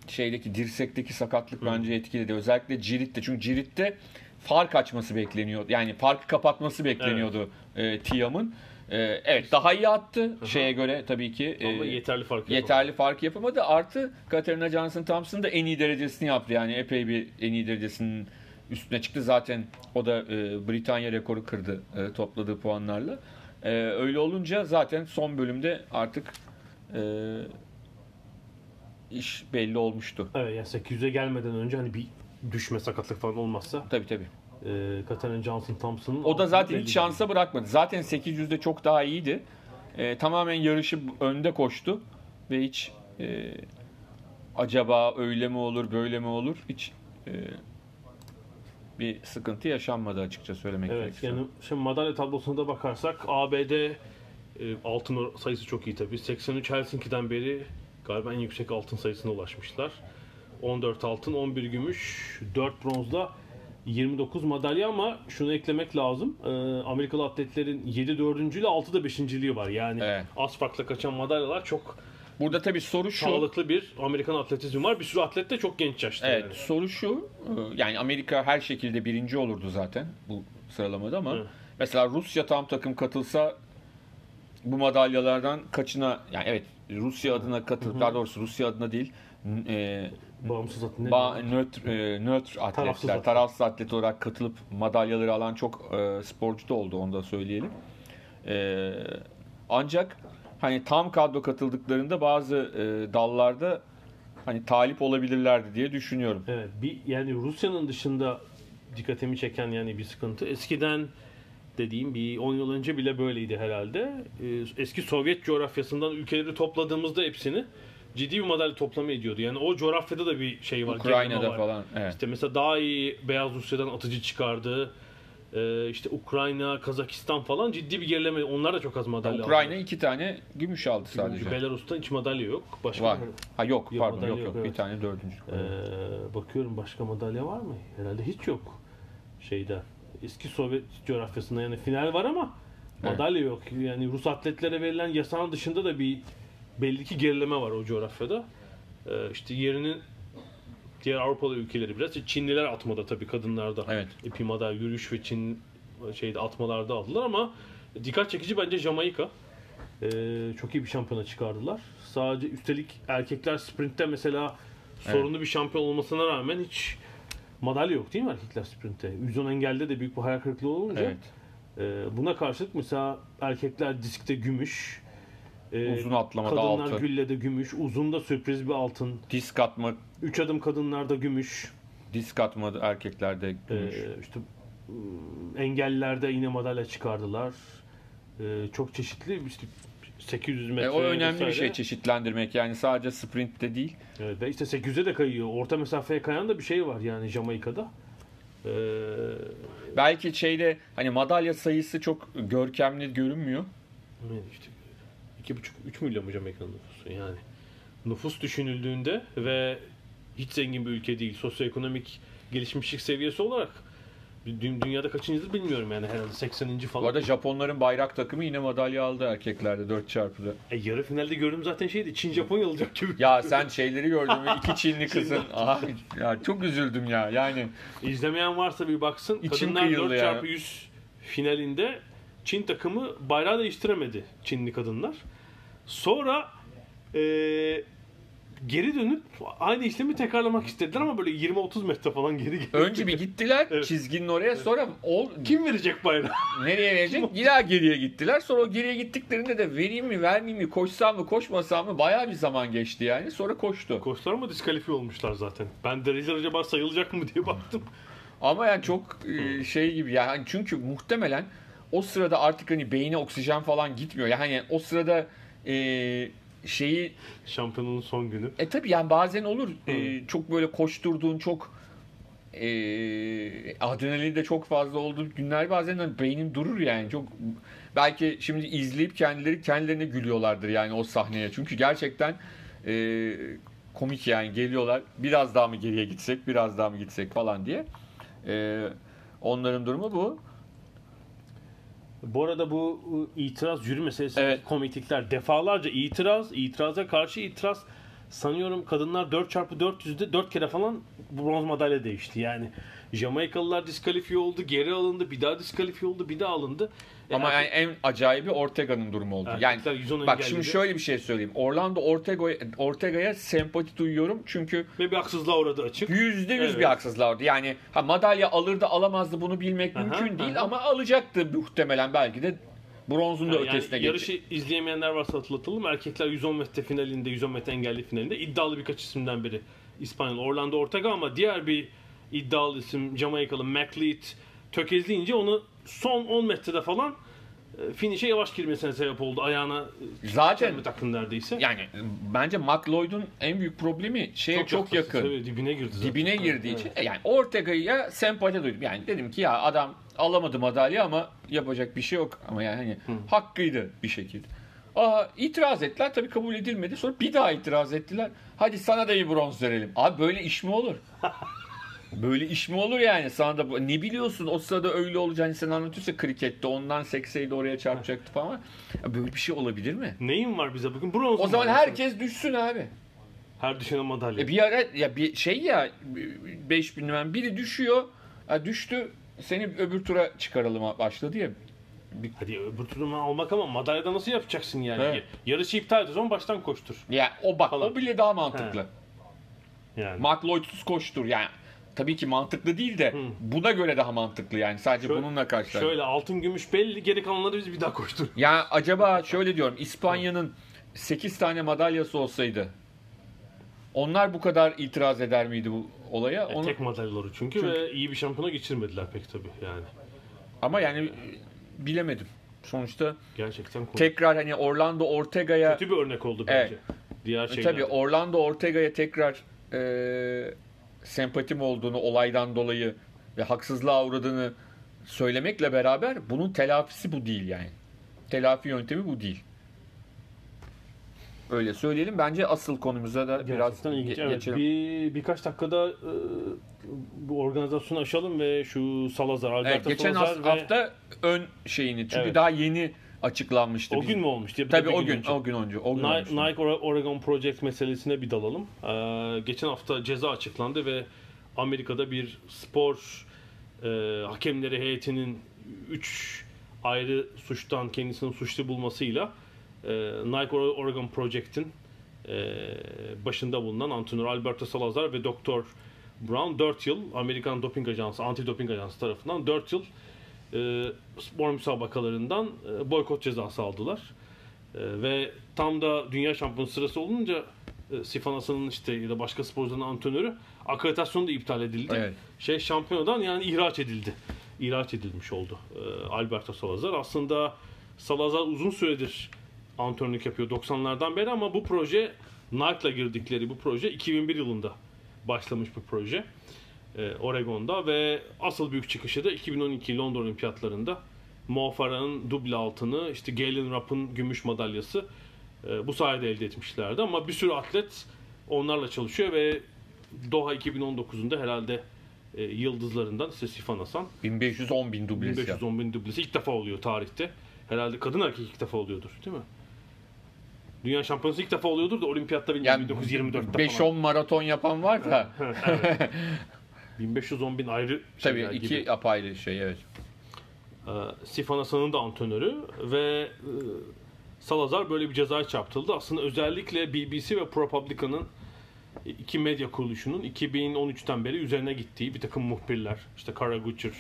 Speaker 2: şeydeki dirsekteki sakatlık bence etkiledi. Özellikle Cirit'te. Çünkü Cirit'te fark açması bekleniyor. Yani farkı kapatması bekleniyordu e, Tiam'ın. E, evet daha iyi attı şeye göre tabii ki. E,
Speaker 1: yeterli fark
Speaker 2: yeterli fark yapamadı. Artı Katerina Johnson Thompson da en iyi derecesini yaptı. Yani epey bir en iyi derecesinin üstüne çıktı. Zaten o da e, Britanya rekoru kırdı e, topladığı puanlarla. E, öyle olunca zaten son bölümde artık e, iş belli olmuştu.
Speaker 1: Evet yani 800'e gelmeden önce hani bir düşme sakatlık falan olmazsa
Speaker 2: Tabii tabii.
Speaker 1: e, Katarina Johnson Thompson'ın
Speaker 2: O da zaten hiç şansa bırakmadı. Zaten 800'de çok daha iyiydi. E, tamamen yarışı önde koştu ve hiç e, acaba öyle mi olur böyle mi olur hiç e, bir sıkıntı yaşanmadı açıkça söylemek
Speaker 1: Evet
Speaker 2: gerekirse.
Speaker 1: yani şimdi madalya tablosuna da bakarsak ABD e, altın sayısı çok iyi tabii. 83 Helsinki'den beri galiba en yüksek altın sayısına ulaşmışlar. 14 altın, 11 gümüş, 4 bronzla 29 madalya ama şunu eklemek lazım. E, Amerikalı atletlerin 7 dördüncülüğü 6 da beşinciliği var. Yani
Speaker 2: Evet.
Speaker 1: az farkla kaçan madalyalar çok
Speaker 2: Burada tabii soru şu.
Speaker 1: sağlıklı bir Amerikan atletizmi var. Bir sürü atlet de çok genç yaşta.
Speaker 2: Evet
Speaker 1: yani.
Speaker 2: soru şu. e, Yani Amerika her şekilde birinci olurdu zaten bu sıralamada ama
Speaker 1: Evet.
Speaker 2: mesela Rusya tam takım katılsa bu madalyalardan kaçına yani evet Rusya adına katılıp daha doğrusu Rusya adına değil e,
Speaker 1: Bağımsız atlet.
Speaker 2: ba, nötr, e, nötr
Speaker 1: Tarafsız
Speaker 2: atletler,
Speaker 1: atlet.
Speaker 2: tarafsız atlet olarak katılıp madalyaları alan çok e, sporcu da oldu onu da söyleyelim. E, ancak hani tam kadro katıldıklarında bazı e, dallarda hani talip olabilirlerdi diye düşünüyorum.
Speaker 1: Evet, bir yani Rusya'nın dışında dikkatimi çeken yani bir sıkıntı. Eskiden dediğim bir 10 yıl önce bile böyleydi herhalde. Ee, Eski Sovyet coğrafyasından ülkeleri topladığımızda hepsini ciddi bir madalya toplama ediyordu. Yani o coğrafyada da bir şey var.
Speaker 2: Ukrayna'da
Speaker 1: var.
Speaker 2: falan. Evet.
Speaker 1: İşte mesela daha iyi Beyaz Rusya'dan atıcı çıkardı. Ee, işte Ukrayna, Kazakistan falan ciddi bir gerileme. Onlar da çok az madalya
Speaker 2: Ukrayna
Speaker 1: aldı.
Speaker 2: iki tane gümüş aldı sadece.
Speaker 1: Belarus'ta hiç madalya yok. Başka
Speaker 2: Var. Ha yok,
Speaker 1: Yok,
Speaker 2: pardon yok yok.
Speaker 1: yok,
Speaker 2: Bir
Speaker 1: evet.
Speaker 2: tane dördüncü.
Speaker 1: Ee, bakıyorum başka madalya var mı? Herhalde hiç yok şeyden. Eski Sovyet coğrafyasında yani final var ama
Speaker 2: Evet.
Speaker 1: madalya yok. Yani Rus atletlere verilen yasağın dışında da bir belli ki gerileme var o coğrafyada. Ee, işte yerini diğer Avrupalı ülkeleri biraz. Çinliler atmada tabii kadınlarda.
Speaker 2: Evet.
Speaker 1: İpi madalya, yürüyüş ve Çin şeyde atmalarda aldılar ama dikkat çekici bence Jamaika. Ee, çok iyi bir şampiyona çıkardılar. Sadece üstelik erkekler sprintte mesela sorunlu bir şampiyon olmasına rağmen hiç madalya yok değil mi erkekler sprintte? 110 engelde de büyük bir hayal kırıklığı olunca
Speaker 2: Evet.
Speaker 1: e, buna karşılık mesela erkekler diskte gümüş, e,
Speaker 2: Uzun atlamada
Speaker 1: kadınlar
Speaker 2: altın.
Speaker 1: güllede gümüş, uzunda sürpriz bir altın,
Speaker 2: Disk atma,
Speaker 1: 3 adım kadınlarda gümüş,
Speaker 2: disk atma erkeklerde
Speaker 1: e,
Speaker 2: gümüş.
Speaker 1: işte ıı, engellilerde yine madalya çıkardılar. E, çok çeşitli işte 800 metre
Speaker 2: E, o önemli bir
Speaker 1: vesaire.
Speaker 2: şey çeşitlendirmek yani sadece sprintte değil.
Speaker 1: Evet, ve işte 800'e de kayıyor. Orta mesafeye kayan da bir şey var yani Jamaika'da. Ee,
Speaker 2: Belki şeyde hani madalya sayısı çok görkemli görünmüyor.
Speaker 1: işte 2,5-3 milyon mu Jamaika'nın nüfusu yani. Nüfus düşünüldüğünde ve hiç zengin bir ülke değil. Sosyoekonomik gelişmişlik seviyesi olarak dü- dünyada kaçıncıdır bilmiyorum yani herhalde 80. falan.
Speaker 2: Bu arada Japonların bayrak takımı yine madalya aldı erkeklerde 4 çarpıda.
Speaker 1: E, yarı finalde gördüm zaten şeydi. Çin Japonya alacak gibi.
Speaker 2: Ya sen şeyleri gördün mü? İki Çinli kızın. Abi ya çok üzüldüm ya. Yani
Speaker 1: İzlemeyen varsa bir baksın.
Speaker 2: İçim
Speaker 1: Kadınlar
Speaker 2: kıyıldı
Speaker 1: 4
Speaker 2: ya.
Speaker 1: çarpı 100 finalinde Çin takımı bayrağı değiştiremedi Çinli kadınlar. Sonra eee, geri dönüp aynı işlemi tekrarlamak istediler ama böyle 20-30 metre falan geri geldi.
Speaker 2: önce bir gittiler
Speaker 1: Evet.
Speaker 2: çizginin oraya sonra o
Speaker 1: kim verecek bayrağı?
Speaker 2: nereye verecek? Bir daha geriye gittiler. Sonra o geriye gittiklerinde de vereyim mi vermeyeyim mi koşsam mı koşmasam mı bayağı bir zaman geçti yani. Sonra koştu.
Speaker 1: Koçlar mı diskalifiye olmuşlar zaten. Ben dereceler acaba sayılacak mı diye baktım.
Speaker 2: Ama yani çok e, şey gibi yani çünkü muhtemelen o sırada artık hani beyine oksijen falan gitmiyor. Yani o sırada e, şeyi
Speaker 1: Şampiyonun son günü.
Speaker 2: E tabi yani bazen olur. E, çok böyle koşturduğun çok e, adrenalin de çok fazla olduğu günler bazen hani beynin durur yani. Çok belki şimdi izleyip kendileri kendilerine gülüyorlardır yani o sahneye. Çünkü gerçekten e, komik yani. Geliyorlar biraz daha mı geriye gitsek biraz daha mı gitsek? falan diye. E, onların durumu bu
Speaker 1: Bu arada bu itiraz jüri meselesi
Speaker 2: Evet.
Speaker 1: komiklikler defalarca itiraz, itiraza karşı itiraz sanıyorum kadınlar 4x400'de 4 kere falan bronz madalya değişti. Yani Jamaikalılar diskalifiye oldu, geri alındı, bir daha diskalifiye oldu, bir daha alındı. E,
Speaker 2: ama yani en acayibi Ortega'nın durumu oldu. Yani
Speaker 1: erkekler 110
Speaker 2: bak
Speaker 1: engelledi
Speaker 2: şimdi şöyle bir şey söyleyeyim. Orlando Ortega'ya Ortega'ya sempati duyuyorum çünkü
Speaker 1: ve bir haksızlığa uğradı açık.
Speaker 2: Yüzde yüz
Speaker 1: Evet.
Speaker 2: bir haksızlığa oldu. Yani ha, madalya alırdı alamazdı bunu bilmek
Speaker 1: Aha,
Speaker 2: mümkün değil
Speaker 1: aha.
Speaker 2: ama alacaktı muhtemelen belki de bronzun da
Speaker 1: Yani
Speaker 2: ötesine
Speaker 1: yarışı
Speaker 2: geçecek.
Speaker 1: izleyemeyenler varsa hatırlatalım. Erkekler 110 metre finalinde, 110 metre engelli finalinde iddialı birkaç isimden biri İspanyol Orlando Ortega ama diğer bir iddialı isim Jamaikalı McLeod tökezleyince onu son 10 metrede falan e, finish'e yavaş girmesine sebep oldu. Ayağına e,
Speaker 2: Zaten
Speaker 1: çelme taktın neredeyse.
Speaker 2: yani bence McLeod'un en büyük problemi şeye çok, yakın.
Speaker 1: Tabii, dibine girdi zaten.
Speaker 2: Dibine girdiği
Speaker 1: Evet.
Speaker 2: için e, yani Ortega'ya sempati duydum. Yani dedim ki ya adam alamadı madalya ama yapacak bir şey yok. Ama yani hani hakkıydı bir şekilde. Aa, itiraz ettiler tabii kabul edilmedi. Sonra bir daha itiraz ettiler. Hadi sana da bir bronz verelim. Abi böyle iş mi olur? Böyle iş mi olur yani? Sana da ne biliyorsun o sırada öyle olacağını sen anlatıyorsa krikette ondan sekseydi oraya çarpacaktı falan. Ya böyle bir şey olabilir mi?
Speaker 1: Neyin var bize bugün? Bronz
Speaker 2: O zaman herkes düşsün abi.
Speaker 1: Her düşene madalya.
Speaker 2: E bir ara ya bir şey ya 5000 ben biri düşüyor. Ha düştü. Seni öbür tura çıkaralım başladı ya.
Speaker 1: Hadi öbür turunu almak ama madalyada nasıl yapacaksın yani?
Speaker 2: Evet.
Speaker 1: Yarışı iptal o zaman baştan koştur.
Speaker 2: Ya o bak
Speaker 1: Falan.
Speaker 2: o bile daha mantıklı.
Speaker 1: Yani.
Speaker 2: Mark Lloyd'suz koştur yani. Tabii ki mantıklı değil de buna göre daha mantıklı yani sadece
Speaker 1: Şöyle-
Speaker 2: bununla karşılar.
Speaker 1: Şöyle altın gümüş belli geri kalanları biz bir daha koştur.
Speaker 2: Ya acaba şöyle diyorum İspanya'nın 8 tane madalyası olsaydı onlar bu kadar itiraz eder miydi bu olaya? Onu-
Speaker 1: Tek madalyaları çünkü,
Speaker 2: Çünkü-
Speaker 1: ve iyi bir şampiyona geçirmediler pek tabii yani.
Speaker 2: Ama yani bilemedim. Sonuçta
Speaker 1: Gerçekten korkunç.
Speaker 2: tekrar hani Orlando Ortega'ya
Speaker 1: kötü bir örnek oldu
Speaker 2: Evet.
Speaker 1: bence. Diğer
Speaker 2: E,
Speaker 1: şeyler.
Speaker 2: Tabii Orlando Ortega'ya tekrar e, sempatim olduğunu olaydan dolayı ve haksızlığa uğradığını söylemekle beraber bunun telafisi bu değil yani. Telafi yöntemi bu değil. Öyle söyleyelim. Bence asıl konumuza da biraz
Speaker 1: Gerçekten ilginç.
Speaker 2: ge-
Speaker 1: Evet,
Speaker 2: geçelim.
Speaker 1: bir birkaç dakikada e, bu organizasyonu aşalım ve şu Salazar,
Speaker 2: Evet,
Speaker 1: Alberto
Speaker 2: geçen
Speaker 1: Salazar ve
Speaker 2: hafta ön şeyini çünkü
Speaker 1: Evet.
Speaker 2: daha yeni açıklanmıştı.
Speaker 1: o
Speaker 2: bizim-
Speaker 1: gün mü olmuş diye. bir de
Speaker 2: Tabii o gün,
Speaker 1: önce.
Speaker 2: o gün önce. O gün
Speaker 1: Ni-
Speaker 2: olmuştu.
Speaker 1: Nike Ore- Oregon Project meselesine bir dalalım. Ee, geçen hafta ceza açıklandı ve Amerika'da bir spor e, hakemleri heyetinin 3 ayrı suçtan kendisini suçlu bulmasıyla e, Nike Ore- Oregon Project'in e, başında bulunan antrenör Alberto Salazar ve Doktor Brown 4 yıl Amerikan Doping Ajansı, Anti Doping Ajansı tarafından 4 yıl e, spor müsabakalarından e, boykot cezası aldılar. E, ve tam da dünya şampiyonu sırası olunca e, Sifanas'ın işte ya da başka sporcuların antrenörü akreditasyonu da iptal edildi.
Speaker 2: Evet.
Speaker 1: Şey şampiyonadan yani ihraç edildi. İhraç edilmiş oldu e, Alberto Salazar. Aslında Salazar uzun süredir antrenörlük yapıyor 90'lardan beri ama bu proje Nike'la girdikleri bu proje 2001 yılında başlamış bir proje. E, Oregon'da ve asıl büyük çıkışı da 2012 Londra Olimpiyatlarında Mo Farah'ın duble altını, işte Galen Rupp'ın gümüş madalyası e, bu sayede elde etmişlerdi. Ama bir sürü atlet onlarla çalışıyor ve Doha 2019'unda herhalde e, yıldızlarından işte Sifan Hasan
Speaker 2: 1510 bin dublesi.
Speaker 1: 1510 bin dublesi ilk defa oluyor tarihte. Herhalde kadın erkek ilk defa oluyordur değil mi? Dünya şampiyonası ilk defa oluyordur da olimpiyatta
Speaker 2: Yani
Speaker 1: 1924'te falan.
Speaker 2: 5-10 maraton yapan var da
Speaker 1: 1510 bin ayrı
Speaker 2: tabii
Speaker 1: şeyler
Speaker 2: iki
Speaker 1: gibi.
Speaker 2: apayrı şey evet.
Speaker 1: Ee, Sifan Hasan'ın da antrenörü ve e, Salazar böyle bir cezaya çarptırıldı. Aslında özellikle BBC ve ProPublica'nın iki medya kuruluşunun 2013'ten beri üzerine gittiği bir takım muhbirler, işte Kara Gucher,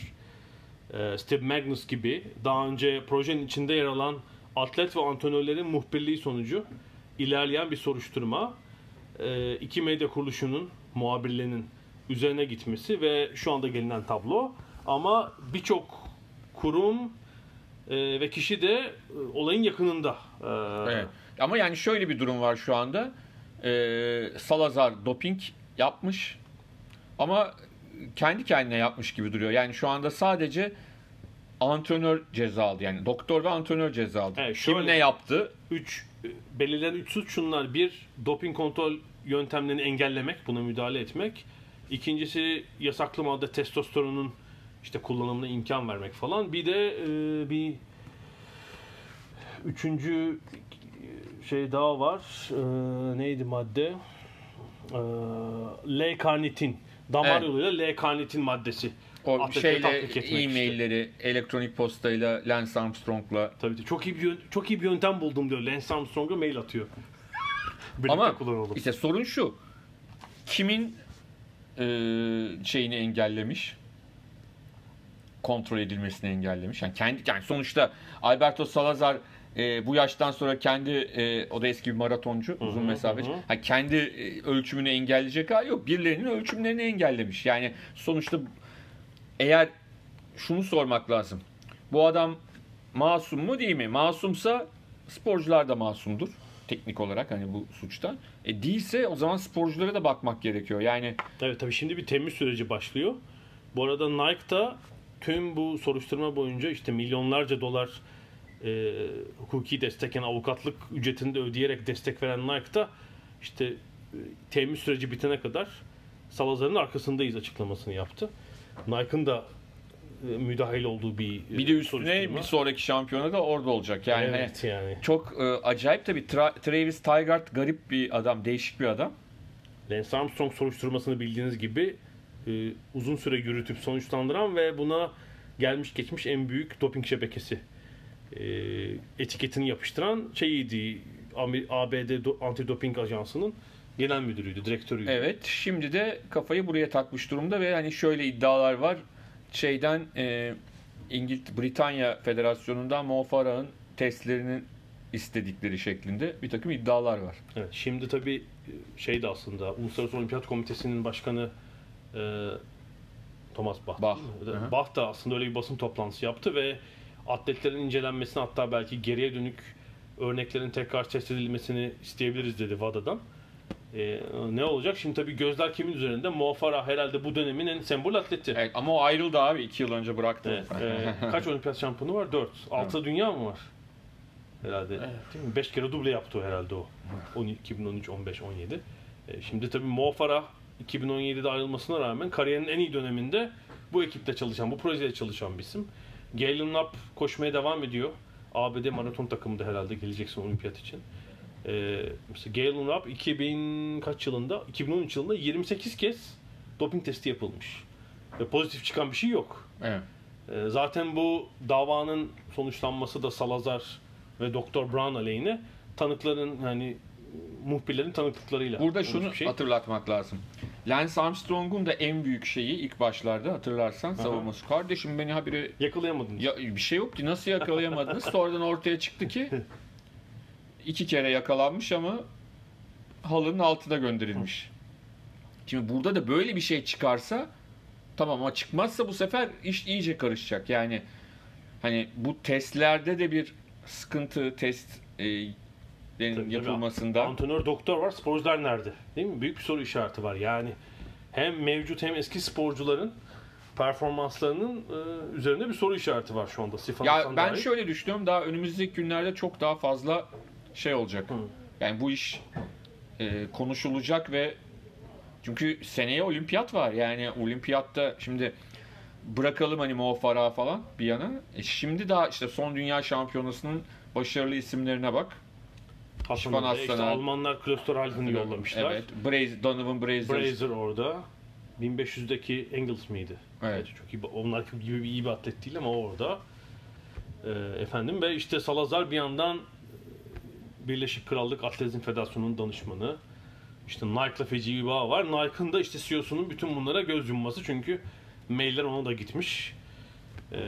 Speaker 1: e, Steve Magnus gibi daha önce projenin içinde yer alan atlet ve antrenörlerin muhbirliği sonucu ilerleyen bir soruşturma e, iki medya kuruluşunun muhabirlerinin üzerine gitmesi ve şu anda gelinen tablo ama birçok kurum e, ve kişi de e, olayın yakınında. E,
Speaker 2: Evet. Ama yani şöyle bir durum var şu anda. Ee, Salazar doping yapmış ama kendi kendine yapmış gibi duruyor. Yani şu anda sadece antrenör ceza aldı. Yani doktor ve antrenör ceza aldı.
Speaker 1: Evet,
Speaker 2: Kim
Speaker 1: şöyle-
Speaker 2: ne yaptı?
Speaker 1: Üç, e, belirlenen üç suç şunlar. Bir, doping kontrol yöntemlerini engellemek, buna müdahale etmek. İkincisi, yasaklı madde testosteronun işte kullanımına imkan vermek falan. Bir de e, bir üçüncü şey daha var. E, neydi madde? E, L-karnitin. Damar
Speaker 2: Evet.
Speaker 1: yoluyla L-karnitin maddesi.
Speaker 2: O
Speaker 1: tatbik
Speaker 2: şeyle
Speaker 1: etmek işte.
Speaker 2: e-mailleri, elektronik postayla Lance Armstrong'la
Speaker 1: Tabii tabii. çok iyi bir çok iyi bir yöntem buldum diyor. Lance Armstrong'a mail atıyor.
Speaker 2: Ama
Speaker 1: kullanalım.
Speaker 2: işte sorun şu. Kimin e, şeyini engellemiş? Kontrol edilmesini engellemiş. Yani kendi yani sonuçta Alberto Salazar e, bu yaştan sonra kendi e, o da eski bir maratoncu, uzun
Speaker 1: hı, hı hı.
Speaker 2: Ha, kendi e, ölçümünü engelleyecek hali yok. Birilerinin ölçümlerini engellemiş. Yani sonuçta eğer şunu sormak lazım. Bu adam masum mu değil mi? Masumsa sporcular da masumdur teknik olarak hani bu suçtan. E değilse o zaman sporculara da bakmak gerekiyor. Yani
Speaker 1: Evet tabii şimdi bir temiz süreci başlıyor. Bu arada Nike da tüm bu soruşturma boyunca işte milyonlarca dolar e, hukuki destek yani avukatlık ücretini de ödeyerek destek veren Nike da işte e, temiz süreci bitene kadar Salazar'ın arkasındayız açıklamasını yaptı. Nike'ın da müdahil olduğu bir e,
Speaker 2: bir de üstüne bir sonraki şampiyona da orada olacak. Yani hani
Speaker 1: evet yani.
Speaker 2: çok e, acayip tabii Tra- Travis Tigard garip bir adam, değişik bir adam.
Speaker 1: Lance Armstrong soruşturmasını bildiğiniz gibi e, uzun süre yürütüp sonuçlandıran ve buna gelmiş geçmiş en büyük doping şebekesi e, etiketini yapıştıran şeyiydi Ami- ABD Do- Antidoping Ajansı'nın genel müdürüydü, direktörüydü.
Speaker 2: Evet. Şimdi de kafayı buraya takmış durumda ve hani şöyle iddialar var. Şeyden e, İngilt Britanya Federasyonu'ndan Mo Farah'ın testlerinin istedikleri şeklinde bir takım iddialar var.
Speaker 1: Evet, şimdi tabii şey de aslında Uluslararası Olimpiyat Komitesi'nin başkanı e, Thomas Bach.
Speaker 2: Bach.
Speaker 1: Bach da aslında öyle bir basın toplantısı yaptı ve atletlerin incelenmesini hatta belki geriye dönük örneklerin tekrar test edilmesini isteyebiliriz dedi VADA'dan. E, ne olacak? Şimdi tabii gözler kimin üzerinde? Mo Farah herhalde bu dönemin en sembol atleti.
Speaker 2: Evet, ama o ayrıldı abi. iki yıl önce bıraktı.
Speaker 1: Evet, e, kaç olimpiyat şampiyonu var? 4. 6 dünya mı var? Herhalde. Değil mi? 5 kere duble yaptı o herhalde o. 12, 2013, 15, 17. E, şimdi tabii Mo Farah 2017'de ayrılmasına rağmen kariyerinin en iyi döneminde bu ekiple çalışan, bu projede çalışan bir isim. Galen Knapp koşmaya devam ediyor. ABD maraton takımında herhalde geleceksin olimpiyat için. E, mesela Galen Knapp 2000 kaç yılında? 2013 yılında 28 kez doping testi yapılmış. Ve pozitif çıkan bir şey yok.
Speaker 2: Evet.
Speaker 1: Ee, Zaten bu davanın sonuçlanması da Salazar ve Doktor Brown aleyhine tanıkların yani muhbirlerin tanıklıklarıyla.
Speaker 2: Burada şunu
Speaker 1: şey.
Speaker 2: hatırlatmak lazım. Lance Armstrong'un da en büyük şeyi ilk başlarda hatırlarsan savunması. Kardeşim beni habire
Speaker 1: Yakalayamadın.
Speaker 2: ya bir şey yok ki nasıl yakalayamadınız? Sonradan ortaya çıktı ki iki kere yakalanmış ama halının altına gönderilmiş. Şimdi burada da böyle bir şey çıkarsa tamam ama çıkmazsa bu sefer iş iyice karışacak. Yani hani bu testlerde de bir sıkıntı test e,
Speaker 1: Tabii,
Speaker 2: yapılmasında.
Speaker 1: Antrenör doktor var, sporcular nerede? Değil mi? Büyük bir soru işareti var. Yani hem mevcut hem eski sporcuların performanslarının e, üzerinde bir soru işareti var şu anda. Sifan
Speaker 2: Ya ben
Speaker 1: dahil.
Speaker 2: şöyle düşünüyorum daha önümüzdeki günlerde çok daha fazla şey olacak.
Speaker 1: Hı.
Speaker 2: Yani bu iş e, konuşulacak ve çünkü seneye olimpiyat var. Yani olimpiyatta şimdi bırakalım hani Mo Farah falan bir yana. E şimdi daha işte son dünya şampiyonasının başarılı isimlerine bak.
Speaker 1: Hasan Hoca, işte Almanlar Klosterhalden'i yollamışlar.
Speaker 2: Evet. Braze, Donovan Brazier.
Speaker 1: Brazier orada. 1500'deki Engels miydi?
Speaker 2: Evet.
Speaker 1: Çok iyi, onlar gibi iyi bir atlet değil ama orada. Ee, efendim ve işte Salazar bir yandan Birleşik Krallık Atletizm Federasyonu'nun danışmanı. İşte Nike'la feci bir bağ var. Nike'ın da işte CEO'sunun bütün bunlara göz yumması çünkü mailler ona da gitmiş. Ee,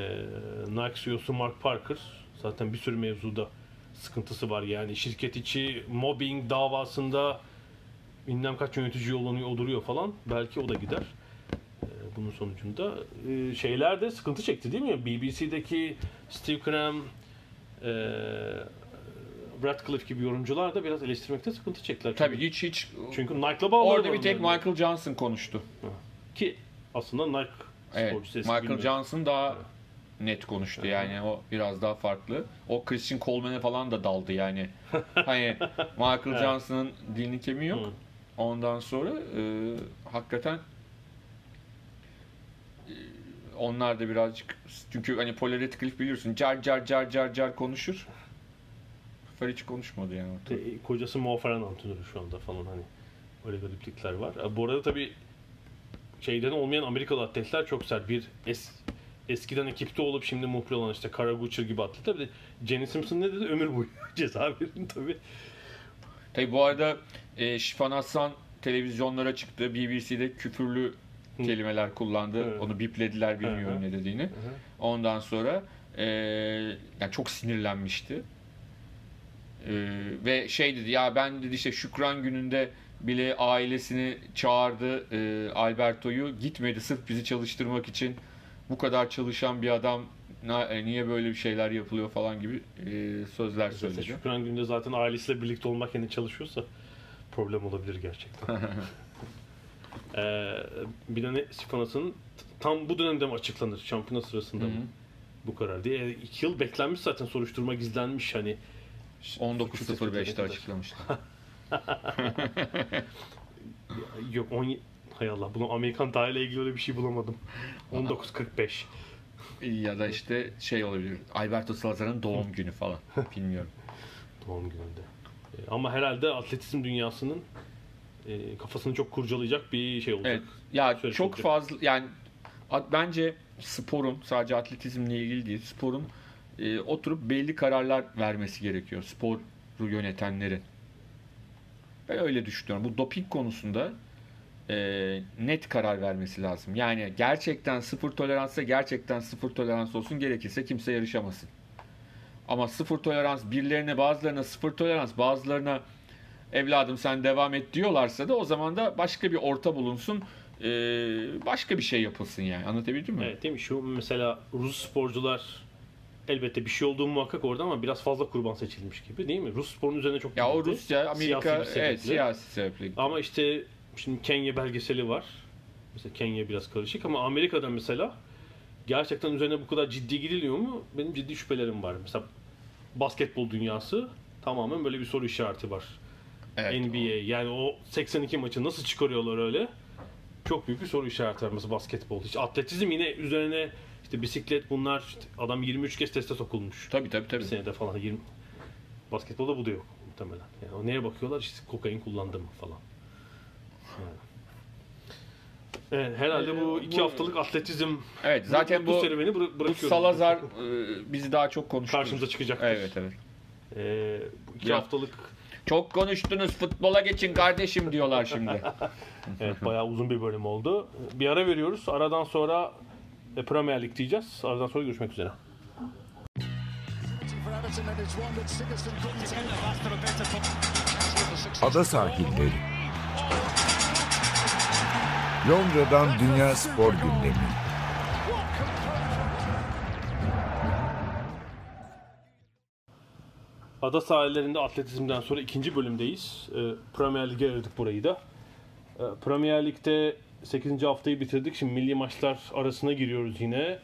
Speaker 1: Nike CEO'su Mark Parker zaten bir sürü mevzuda sıkıntısı var yani şirket içi mobbing davasında bilmem kaç yönetici yollanıyor, duruyor falan. Belki o da gider. Ee, bunun sonucunda e, şeyler de sıkıntı çekti değil mi? BBC'deki Steve Cram, e, Radcliffe gibi yorumcular da biraz eleştirmekte sıkıntı çektiler.
Speaker 2: Tabii
Speaker 1: Çünkü,
Speaker 2: hiç hiç
Speaker 1: çünkü Nike'la bağları
Speaker 2: orada bir tek. Michael Johnson konuştu.
Speaker 1: Ki aslında Nike
Speaker 2: Evet. Michael
Speaker 1: bilmiyorum.
Speaker 2: Johnson daha net konuştu yani o biraz daha farklı. O Christian Coleman'e falan da daldı yani. hani Michael Johnson'ın dilini kemiği yok.
Speaker 1: Hı.
Speaker 2: Ondan sonra e, hakikaten e, onlar da birazcık çünkü hani Paul Radcliffe biliyorsun car car car car car konuşur. Sefer hiç konuşmadı yani. ortada.
Speaker 1: E, Kocası Mo Farah'ın antrenörü şu anda falan hani. Öyle gariplikler var. E, Bu arada tabii şeyden olmayan Amerikalı atletler çok sert. Bir es, eskiden ekipte olup şimdi muhbir olan işte Karaguçer gibi atletler. Bir de Jenny Simpson ne dedi? Ömür boyu ceza verin tabii.
Speaker 2: Tabi bu arada e, Şifan Aslan televizyonlara çıktı. BBC'de küfürlü
Speaker 1: Hı.
Speaker 2: kelimeler kullandı.
Speaker 1: Evet.
Speaker 2: Onu biplediler bilmiyorum
Speaker 1: Hı hı.
Speaker 2: ne dediğini. Ondan sonra e, yani çok sinirlenmişti. E, ve şey dedi ya ben dedi işte Şükran gününde bile ailesini çağırdı e, Alberto'yu gitmedi sırf bizi çalıştırmak için bu kadar çalışan bir adam e, niye böyle bir şeyler yapılıyor falan gibi e, sözler söyledi.
Speaker 1: Şükran günde zaten ailesiyle birlikte olmak yerine çalışıyorsa problem olabilir gerçekten. ee, bir de ne Sifanas'ın tam bu dönemde mi açıklanır şampiyona sırasında mı?
Speaker 2: Hı hı.
Speaker 1: Bu karar diye. E, iki yıl beklenmiş zaten soruşturma gizlenmiş hani.
Speaker 2: 19.05'te açıklamıştı.
Speaker 1: Yok 10 hay Allah bunu Amerikan tarihiyle ilgili öyle bir şey bulamadım. 19.45.
Speaker 2: Ya da işte şey olabilir. Alberto Salazar'ın doğum günü falan. Bilmiyorum.
Speaker 1: Doğum gününde. E, ama herhalde atletizm dünyasının e, kafasını çok kurcalayacak bir şey olacak.
Speaker 2: Evet. Ya
Speaker 1: Şöyle
Speaker 2: çok
Speaker 1: olacak.
Speaker 2: fazla yani bence sporun sadece atletizmle ilgili değil. Sporun e, oturup belli kararlar vermesi gerekiyor. Sporu yönetenlerin. Ben öyle düşünüyorum. Bu doping konusunda e, net karar vermesi lazım. Yani gerçekten sıfır toleransa gerçekten sıfır tolerans olsun gerekirse kimse yarışamasın. Ama sıfır tolerans birilerine bazılarına sıfır tolerans bazılarına evladım sen devam et diyorlarsa da o zaman da başka bir orta bulunsun e, başka bir şey yapılsın yani anlatabildim mi?
Speaker 1: Evet değil mi? Şu mesela Rus sporcular elbette bir şey olduğu muhakkak orada ama biraz fazla kurban seçilmiş gibi değil mi? Rus sporunun üzerine çok
Speaker 2: Ya o. Rusya, Amerika
Speaker 1: Siyasi bir sebeple.
Speaker 2: evet siyasi sebeple.
Speaker 1: Ama işte şimdi Kenya belgeseli var. Mesela Kenya biraz karışık ama Amerika'da mesela gerçekten üzerine bu kadar ciddi gidiliyor mu? Benim ciddi şüphelerim var. Mesela basketbol dünyası tamamen böyle bir soru işareti var.
Speaker 2: Evet.
Speaker 1: NBA yani o 82 maçı nasıl çıkarıyorlar öyle? Çok büyük bir soru işareti var mesela basketbol. Hiç atletizm yine üzerine işte bisiklet bunlar işte adam 23 kez teste sokulmuş.
Speaker 2: Tabii tabii tabii.
Speaker 1: Bir senede falan 20 basketbolda bu da yok muhtemelen. Yani o neye bakıyorlar işte kokain kullandı mı falan. Yani. Evet, herhalde bu
Speaker 2: Ee,
Speaker 1: iki
Speaker 2: bu-
Speaker 1: haftalık atletizm
Speaker 2: Evet zaten bu,
Speaker 1: bu serüveni bıra-
Speaker 2: bu
Speaker 1: bırakıyorum.
Speaker 2: Salazar e, bizi daha çok konuşturur.
Speaker 1: Karşımıza çıkacaktır.
Speaker 2: Evet evet.
Speaker 1: Ee, bu iki
Speaker 2: Ya.
Speaker 1: haftalık
Speaker 2: Çok konuştunuz futbola geçin kardeşim diyorlar şimdi.
Speaker 1: evet bayağı uzun bir bölüm oldu. Bir ara veriyoruz. Aradan sonra Premier Lig diyeceğiz. Aradan sonra görüşmek üzere.
Speaker 3: Ada sahilleri. Londra'dan Dünya Spor Gündemi.
Speaker 1: Ada sahillerinde atletizmden sonra ikinci bölümdeyiz. Ee, Premier Lig'e ayırdık burayı da. Ee, Premier Lig'de 8. haftayı bitirdik. Şimdi milli maçlar arasına giriyoruz yine.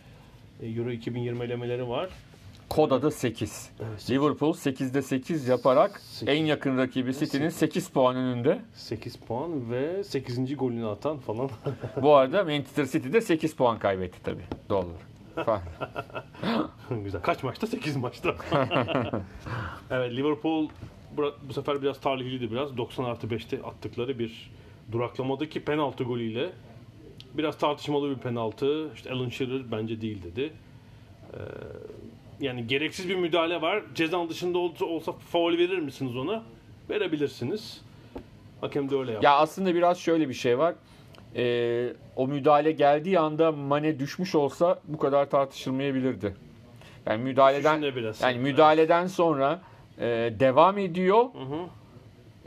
Speaker 1: Ee, Euro 2020 elemeleri var.
Speaker 2: Kod adı 8. Liverpool 8'de 8 yaparak
Speaker 1: Sekiz.
Speaker 2: en yakın rakibi City'nin 8 puan önünde.
Speaker 1: 8 puan ve 8. golünü atan falan.
Speaker 2: Bu arada Manchester City de 8 puan kaybetti tabii. Doğru. Falan.
Speaker 1: Güzel. Kaç maçta? 8 maçta. evet Liverpool bu, bu sefer biraz talihliydi biraz. 90 artı 5'te attıkları bir duraklamadaki penaltı golüyle biraz tartışmalı bir penaltı. İşte Alan Shearer bence değil dedi. Ee, yani gereksiz bir müdahale var. Cezan dışında olsa, olsa faul verir misiniz ona? Verebilirsiniz. Hakem de öyle yaptı.
Speaker 2: Ya aslında biraz şöyle bir şey var. Ee, o müdahale geldiği anda Mane düşmüş olsa bu kadar tartışılmayabilirdi. Yani müdahaleden
Speaker 1: biraz.
Speaker 2: yani müdahaleden sonra e, devam ediyor.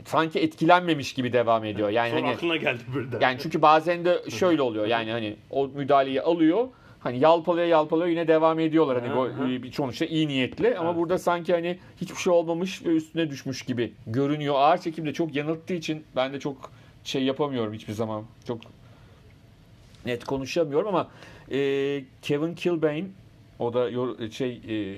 Speaker 2: Sanki etkilenmemiş gibi devam ediyor. Yani
Speaker 1: Sonra
Speaker 2: hani
Speaker 1: aklına geldi birden.
Speaker 2: yani çünkü bazen de şöyle oluyor. Yani hani o müdahaleyi alıyor. Hani yalpalaya yalpalaya yine devam ediyorlar. Hani bir sonuçta iyi niyetli ama
Speaker 1: Evet.
Speaker 2: burada sanki hani hiçbir şey olmamış ve üstüne düşmüş gibi görünüyor. Ağır çekimde çok yanılttığı için ben de çok şey yapamıyorum hiçbir zaman. Çok net konuşamıyorum ama e, Kevin Kilbane o da şey e,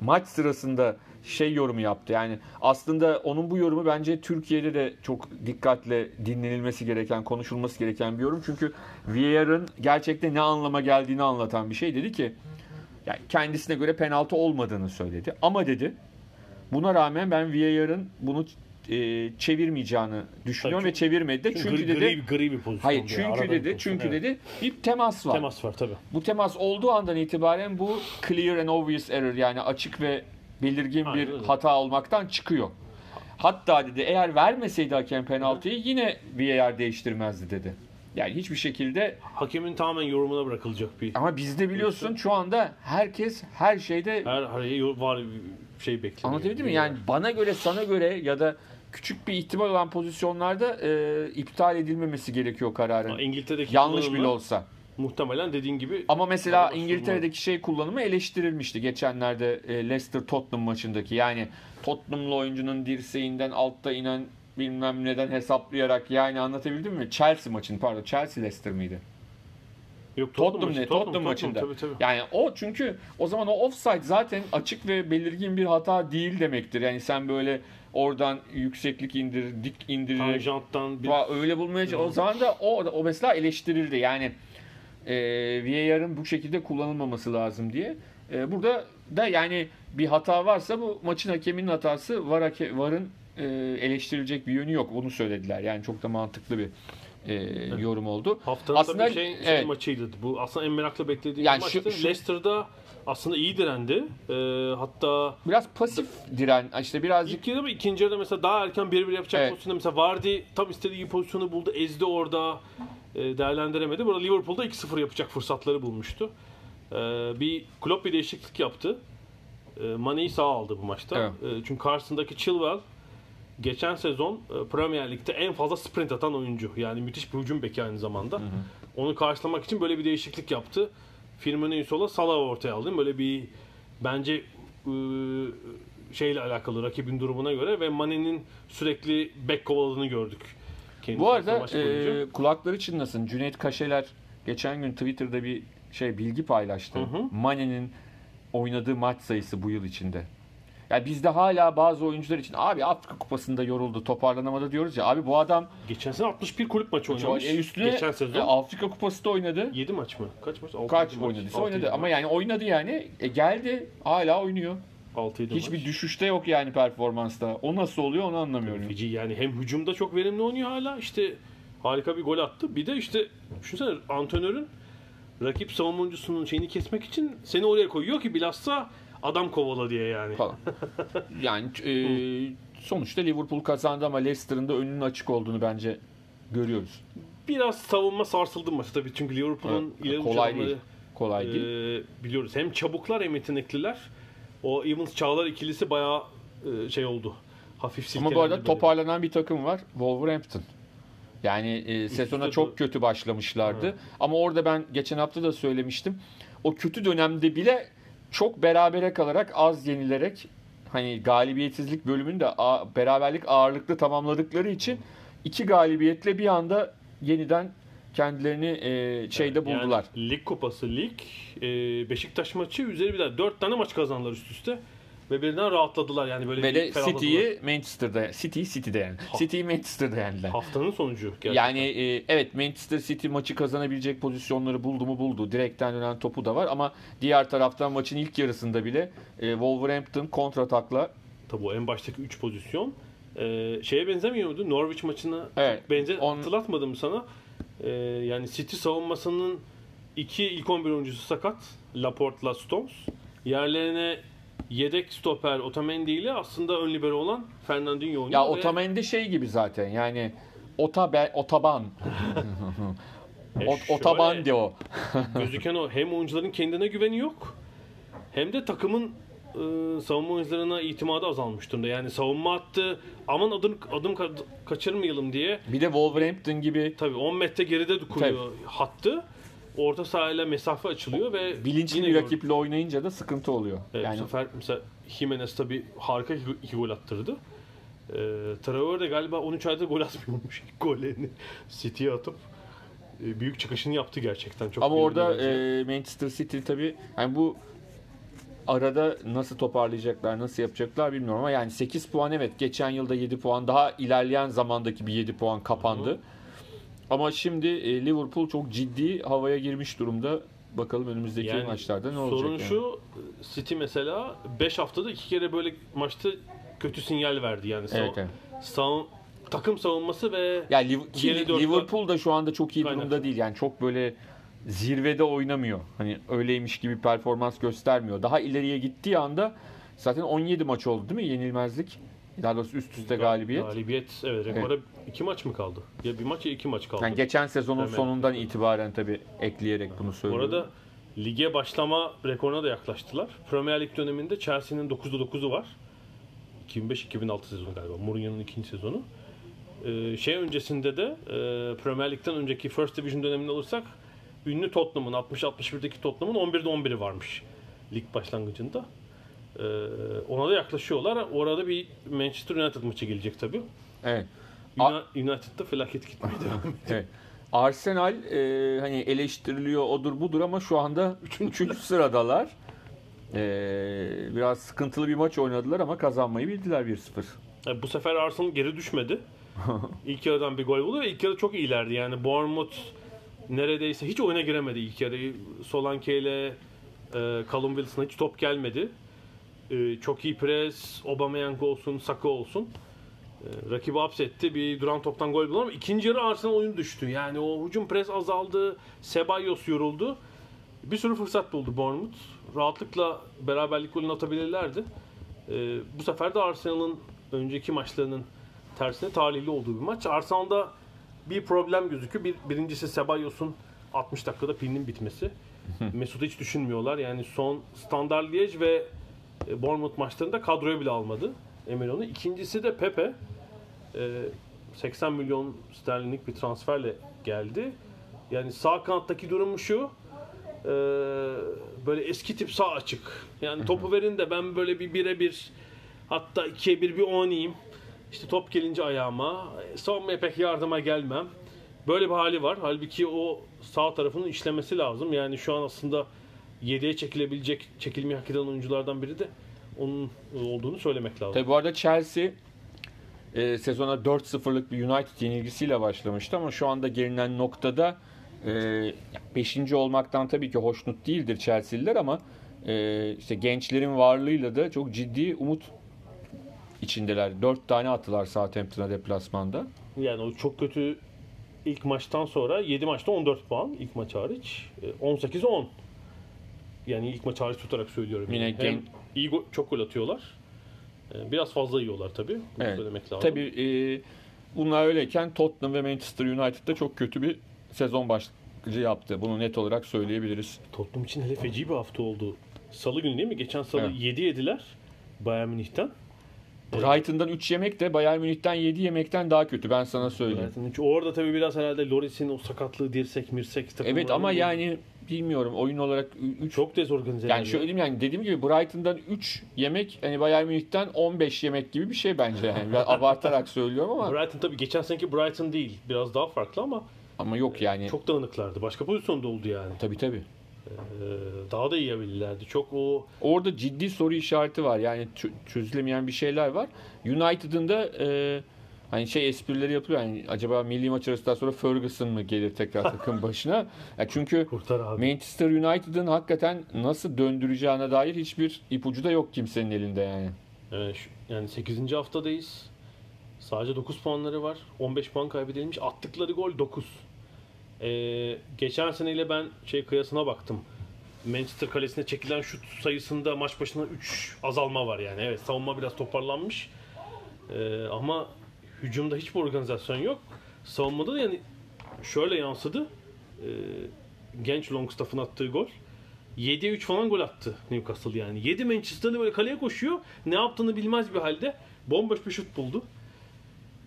Speaker 2: maç sırasında şey yorumu yaptı. Yani aslında onun bu yorumu bence Türkiye'de de çok dikkatle dinlenilmesi gereken, konuşulması gereken bir yorum. Çünkü VAR'ın gerçekten ne anlama geldiğini anlatan bir şey. Dedi ki yani kendisine göre penaltı olmadığını söyledi. Ama dedi buna rağmen ben VAR'ın bunu e, çevirmeyeceğini düşünüyorum
Speaker 1: Tabii
Speaker 2: ve çevirmedi de.
Speaker 1: çünkü
Speaker 2: Çünkü
Speaker 1: gri,
Speaker 2: dedi
Speaker 1: gri, gri bir pozisyon.
Speaker 2: Hayır çünkü
Speaker 1: bir
Speaker 2: dedi çünkü
Speaker 1: evet.
Speaker 2: dedi bir temas var.
Speaker 1: Temas var tabii.
Speaker 2: Bu temas olduğu andan itibaren bu clear and obvious error yani açık ve belirgin
Speaker 1: Aynen
Speaker 2: bir
Speaker 1: öyle.
Speaker 2: hata olmaktan çıkıyor. Hatta dedi eğer vermeseydi hakem penaltıyı yine VAR değiştirmezdi dedi. Yani hiçbir şekilde
Speaker 1: Hakemin tamamen yorumuna bırakılacak bir
Speaker 2: ama bizde biliyorsun şu anda herkes her şeyde
Speaker 1: Her araya var şey bekleniyor.
Speaker 2: anlatabildim mi? Yani bana göre sana göre ya da küçük bir ihtimal olan pozisyonlarda e, iptal edilmemesi gerekiyor kararın.
Speaker 1: İngiltere'deki
Speaker 2: Yanlış bile olsa.
Speaker 1: Muhtemelen dediğin gibi
Speaker 2: Ama mesela. İngiltere'deki şey kullanımı eleştirilmişti geçenlerde e, Leicester Tottenham maçındaki. Yani Tottenham'lı oyuncunun dirseğinden altta inen bilmem neden hesaplayarak yani anlatabildim mi? Chelsea maçını pardon Chelsea Leicester miydi?
Speaker 1: yok
Speaker 2: Tottenham
Speaker 1: maçı,
Speaker 2: ne? Tottenham, maçında.
Speaker 1: Tabii, tabii.
Speaker 2: Yani o çünkü o zaman o offside zaten açık ve belirgin bir hata değil demektir. Yani sen böyle oradan yükseklik indir, dik indirerek
Speaker 1: Tanjanttan bir
Speaker 2: öyle bulmaya O zaman da o, o mesela eleştirildi. Yani e, VAR'ın bu şekilde kullanılmaması lazım diye. E, burada da yani bir hata varsa bu maçın hakeminin hatası var hake, varın e, eleştirilecek bir yönü yok. Onu söylediler. Yani çok da mantıklı bir e, yorum oldu.
Speaker 1: Haftanın
Speaker 2: Aslında
Speaker 1: tabii şey, şey
Speaker 2: evet.
Speaker 1: maçıydı. Bu aslında en merakla beklediğim
Speaker 2: Yani
Speaker 1: bir
Speaker 2: şu-
Speaker 1: maçtı.
Speaker 2: şu-
Speaker 1: Leicester'da aslında iyi direndi. Ee, hatta
Speaker 2: Biraz pasif diren işte birazcık
Speaker 1: ilk yarıda mı ikinci yarıda mesela daha erken 1-1 yapacak
Speaker 2: Evet.
Speaker 1: pozisyonda mesela Vardy tam istediği pozisyonu buldu. Ezdi orada. e, değerlendiremedi. Burada Liverpool'da 2-0 yapacak fırsatları bulmuştu. Ee, bir Klopp bir değişiklik yaptı. Ee, Mane'yi sağ aldı bu maçta.
Speaker 2: Evet.
Speaker 1: Ee, çünkü karşısındaki Chilwell geçen sezon e, Premier Lig'de en fazla sprint atan oyuncu. Yani müthiş bir hücum beki aynı zamanda. Onu karşılamak için böyle bir değişiklik yaptı. Firmino'yu sola Salah'ı ortaya aldı. Böyle bir bence e, şeyle alakalı rakibin durumuna göre ve Mane'nin sürekli bek kovaladığını gördük. Kendisi
Speaker 2: Bu arada e, kulakları çınlasın. Cüneyt Kaşeler geçen gün Twitter'da bir şey bilgi paylaştı. Mane'nin oynadığı maç sayısı bu yıl içinde. Ya bizde hala bazı oyuncular için abi Afrika Kupası'nda yoruldu, toparlanamadı diyoruz ya. Abi bu adam
Speaker 1: Geçen sene 61 kulüp maçı oynamış.
Speaker 2: e, üstüne
Speaker 1: Geçen
Speaker 2: e,
Speaker 1: sezon
Speaker 2: Afrika Kupası'nda oynadı.
Speaker 1: 7 maç mı? Kaç maç? Altı,
Speaker 2: Kaç
Speaker 1: yedi maç.
Speaker 2: oynadıysa oynadı ama yani oynadı yani. E, geldi hala oynuyor.
Speaker 1: Altı, yedi
Speaker 2: Hiçbir
Speaker 1: maç.
Speaker 2: düşüşte yok yani performansta. O nasıl oluyor onu anlamıyorum.
Speaker 1: Fiji yani hem hücumda çok verimli oynuyor hala işte harika bir gol attı. Bir de işte düşünsene antrenörün rakip savunmacısının şeyini kesmek için seni oraya koyuyor ki bilhassa adam kovala diye yani.
Speaker 2: falan. Yani e, sonuçta Liverpool kazandı ama Leicester'ın da önünün açık olduğunu bence görüyoruz.
Speaker 1: Biraz savunma sarsıldı maçta tabii çünkü Liverpool'un
Speaker 2: Evet,
Speaker 1: ileri
Speaker 2: kolay değil. Kolay değil.
Speaker 1: e, biliyoruz. Hem çabuklar hem yetenekliler. O Evans Çağlar ikilisi bayağı e, şey oldu. Hafif
Speaker 2: Ama bu arada
Speaker 1: böyle.
Speaker 2: toparlanan bir takım var. Wolverhampton. Yani e, sezona
Speaker 1: üste
Speaker 2: çok
Speaker 1: doğru.
Speaker 2: kötü başlamışlardı. Ama orada ben geçen hafta da söylemiştim. O kötü dönemde bile çok berabere kalarak az yenilerek hani galibiyetsizlik bölümünü de beraberlik ağırlıklı tamamladıkları için iki galibiyetle bir anda yeniden kendilerini e, şeyde buldular.
Speaker 1: Yani lig kupası lig, e, Beşiktaş maçı üzeri bir daha 4 tane maç kazandılar üst üste. Ve birden rahatladılar yani böyle
Speaker 2: Ve de. City'yi Manchester'da, City'yi City'de yani. City'yi Manchester'da yendiler.
Speaker 1: Haftanın sonucu gerçekten.
Speaker 2: Yani e, evet Manchester City maçı kazanabilecek pozisyonları buldu mu buldu. Direkten dönen topu da var ama diğer taraftan maçın ilk yarısında bile e, Wolverhampton kontratakla
Speaker 1: Tabii o en baştaki 3 pozisyon e, şeye benzemiyor muydu? Norwich maçına
Speaker 2: Evet,
Speaker 1: benzer
Speaker 2: on-
Speaker 1: hatırlatmadım sana. E, yani City savunmasının iki ilk 11 oyuncusu sakat. Laporte'la Stones. Yerlerine yedek stoper Otamendi ile aslında ön libero olan Fernandinho oynuyor.
Speaker 2: ya
Speaker 1: ve-
Speaker 2: Otamendi şey gibi zaten yani Otabe, otaban.
Speaker 1: E,
Speaker 2: Ot, otaban o.
Speaker 1: Gözüken o hem oyuncuların kendine güveni yok hem de takımın e, savunma oyuncularına itimadı azalmış durumda. Yani savunma attı aman adım adım ka- kaçırmayalım diye
Speaker 2: Bir de Wolverhampton gibi
Speaker 1: tabii 10 metre geride kuruyor hattı. Orta sahayla mesafe açılıyor ve
Speaker 2: bilinçli bir rakiple oynayınca da sıkıntı oluyor.
Speaker 1: Evet,
Speaker 2: yani
Speaker 1: Bu sefer mesela Jimenez tabii harika iki, gol attırdı. E, Traore de galiba 13 ayda gol atmıyormuş ilk gollerini City'ye atıp e, büyük çıkışını yaptı gerçekten. Çok
Speaker 2: Ama orada e, Manchester City tabii yani bu arada nasıl toparlayacaklar, nasıl yapacaklar bilmiyorum ama yani 8 puan evet geçen yılda 7 puan daha ilerleyen zamandaki bir 7 puan kapandı. Ama şimdi e, Liverpool çok ciddi havaya girmiş durumda. Bakalım önümüzdeki
Speaker 1: Yani
Speaker 2: maçlarda ne olacak?
Speaker 1: Sorun
Speaker 2: yani.
Speaker 1: şu City mesela 5 haftada iki kere böyle maçta kötü sinyal verdi yani.
Speaker 2: Evet, evet.
Speaker 1: sav- takım savunması ve
Speaker 2: Ya Liv- Liverpool da şu anda çok iyi durumda değil. Yani çok böyle zirvede oynamıyor. Hani öyleymiş gibi performans göstermiyor. Daha ileriye gittiği anda zaten 17 maç oldu değil mi? Yenilmezlik. Daha doğrusu üst üste galibiyet.
Speaker 1: galibiyet evet rekora iki maç mı kaldı? Ya bir maç ya iki maç kaldı.
Speaker 2: Yani geçen sezonun
Speaker 1: Evet.
Speaker 2: sonundan itibaren tabii ekleyerek bunu
Speaker 1: Bu
Speaker 2: söylüyorum.
Speaker 1: arada lige başlama rekoruna da yaklaştılar. Premier Lig döneminde Chelsea'nin 9'da 9'u var. 2005-2006 sezonu galiba. Mourinho'nun ikinci sezonu. Ee, şey öncesinde de e, Premier Lig'den önceki First Division dönemini alırsak ünlü Tottenham'ın 60-61'deki Tottenham'ın 11'de 11'i varmış lig başlangıcında. Ee, ona da yaklaşıyorlar. Orada bir Manchester United maçı gelecek tabii.
Speaker 2: Evet. A-
Speaker 1: Uni- United'da felaket gitmeye devam ediyor.
Speaker 2: evet. Arsenal e, hani eleştiriliyor odur budur ama şu anda 3. sıradalar. E, biraz sıkıntılı bir maç oynadılar ama kazanmayı bildiler 1-0.
Speaker 1: Yani bu sefer Arsenal geri düşmedi. ilk yarıdan bir gol buldu ve ilk yarı çok iyilerdi. Yani Bournemouth neredeyse hiç oyuna giremedi ilk yarı. Solanke ile e, Callum Wilson'a hiç top gelmedi. E, çok iyi pres, Aubameyang olsun, Saka olsun. E, rakibi hapsetti. Bir duran toptan gol bulamadı. ama ikinci yarı Arsenal oyun düştü. Yani o hücum pres azaldı. Sebayos yoruldu. Bir sürü fırsat buldu Bournemouth. Rahatlıkla beraberlik golünü atabilirlerdi. E, bu sefer de Arsenal'ın önceki maçlarının tersine talihli olduğu bir maç. Arsenal'da bir problem gözüküyor. Bir, birincisi Sebayos'un 60 dakikada pilinin bitmesi. Mesut'u hiç düşünmüyorlar. Yani son Standard Liège ve e, Bournemouth maçlarında kadroya bile almadı Emelon'u. İkincisi de Pepe. E, 80 milyon sterlinlik bir transferle geldi. Yani sağ kanattaki durum şu. e, böyle eski tip sağ açık. Yani topu verin de ben böyle bir bire bir hatta ikiye bir bir oynayayım. İşte top gelince ayağıma. e, Savunmaya pek yardıma gelmem. Böyle bir hali var. Halbuki o sağ tarafının işlemesi lazım. Yani şu an aslında 7'ye çekilebilecek, çekilmeyi hak eden oyunculardan biri de onun olduğunu söylemek lazım.
Speaker 2: Tabi bu arada Chelsea e, sezona 4-0'lık bir United yenilgisiyle başlamıştı ama şu anda gelinen noktada 5. olmaktan tabii ki hoşnut değildir Chelsea'liler ama e, işte gençlerin varlığıyla da çok ciddi umut içindeler. 4 tane attılar Southampton'a deplasmanda.
Speaker 1: Yani o çok kötü ilk maçtan sonra 7 maçta 14 puan ilk maç hariç. E, 18'e 10. Yani ilk maç hariç tutarak söylüyorum.
Speaker 2: Yine
Speaker 1: yani. Hem iyi go- çok gol atıyorlar. E, Biraz fazla yiyorlar tabii. Bunu
Speaker 2: Evet.
Speaker 1: söylemek lazım.
Speaker 2: Tabii e, bunlar öyleyken Tottenham ve Manchester United'da çok kötü bir sezon başlangıcı yaptı. Bunu net olarak söyleyebiliriz.
Speaker 1: Tottenham için hele feci bir hafta oldu. Salı günü değil mi? Geçen salı
Speaker 2: Evet.
Speaker 1: 7 yediler Bayern Münih'ten.
Speaker 2: Brighton'dan 3 yemek de Bayern Münih'ten 7 yemekten daha kötü ben sana söyleyeyim.
Speaker 1: Brighton üç- Orada tabii biraz herhalde Loris'in o sakatlığı, dirsek, mirsek takımları.
Speaker 2: Evet ama yani bilmiyorum oyun olarak 3
Speaker 1: çok dezorganize.
Speaker 2: yani şöyle diyeyim yani dediğim gibi Brighton'dan 3 yemek hani Bayern Münih'ten 15 yemek gibi bir şey bence yani. Ben abartarak söylüyorum ama
Speaker 1: Brighton tabii geçen seneki Brighton değil. Biraz daha farklı ama
Speaker 2: ama yok yani.
Speaker 1: çok dağınıklardı. Başka pozisyonda oldu yani.
Speaker 2: Tabii tabii.
Speaker 1: Ee, daha da iyi yapabilirlerdi. Çok o
Speaker 2: Orada ciddi soru işareti var. Yani çö- çözülemeyen bir şeyler var. United'ın da e, hani şey esprileri yapılıyor. Yani acaba milli maç arasından sonra Ferguson mı gelir tekrar takım başına? Ya çünkü. Manchester United'ın hakikaten nasıl döndüreceğine dair hiçbir ipucu da yok kimsenin elinde yani.
Speaker 1: Şu- yani 8. haftadayız. Sadece 9 puanları var. 15 puan kaybedilmiş. Attıkları gol 9. Ee, geçen seneyle ben şey kıyasına baktım. Manchester kalesine çekilen şut sayısında maç başına 3 azalma var yani. Evet savunma biraz toparlanmış. Ee, ama hücumda hiçbir organizasyon yok. Savunmada da yani şöyle yansıdı. Ee, genç Longstaff'ın attığı gol. 7'ye 3 falan gol attı Newcastle yani. 7 Manchester'lı böyle kaleye koşuyor. Ne yaptığını bilmez bir halde. Bomboş bir şut buldu.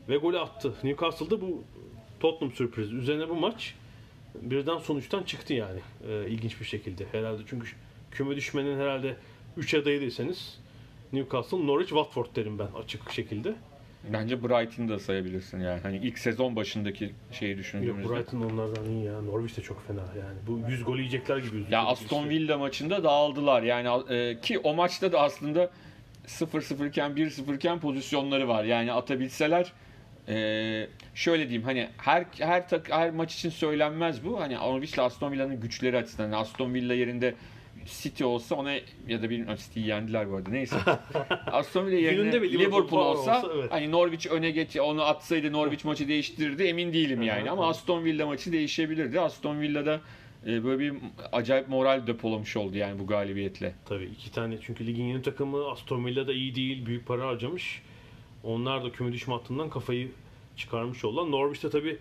Speaker 1: Ve golü attı. Newcastle'da bu Tottenham sürprizi. Üzerine bu maç birden sonuçtan çıktı yani. Ee, ilginç bir şekilde. Herhalde çünkü küme düşmenin herhalde 3 adayı deseniz Newcastle, Norwich, Watford derim ben açık şekilde.
Speaker 2: Bence Brighton'ı da sayabilirsin yani. Hani ilk sezon başındaki şeyi
Speaker 1: Yok
Speaker 2: düşündüğümüzde.
Speaker 1: Brighton onlardan iyi ya. Norwich de çok fena yani. Bu 100 gol yiyecekler gibi.
Speaker 2: Ya Aston
Speaker 1: yiyecekler.
Speaker 2: Villa maçında dağıldılar. Yani e, ki o maçta da aslında 0-0 iken 1-0 iken pozisyonları var. Yani atabilseler e, şöyle diyeyim hani her her tak, her maç için söylenmez bu. Hani Norwich ile Aston Villa'nın güçleri açısından. Yani Aston Villa yerinde City olsa ona ya da bir City'yi yendiler bu arada. Neyse. Aston Villa yerine Liverpool,
Speaker 1: Liverpool
Speaker 2: olsa,
Speaker 1: olsa, evet.
Speaker 2: hani Norwich öne geç onu atsaydı Norwich maçı değiştirirdi emin değilim yani. Ama Aston Villa maçı değişebilirdi. Aston Villa'da e, böyle bir acayip moral depolamış oldu yani bu galibiyetle.
Speaker 1: Tabii iki tane çünkü ligin yeni takımı Aston Villa da iyi değil. Büyük para harcamış. Onlar da küme düşme hattından kafayı çıkarmış oldular. Norwich'te tabii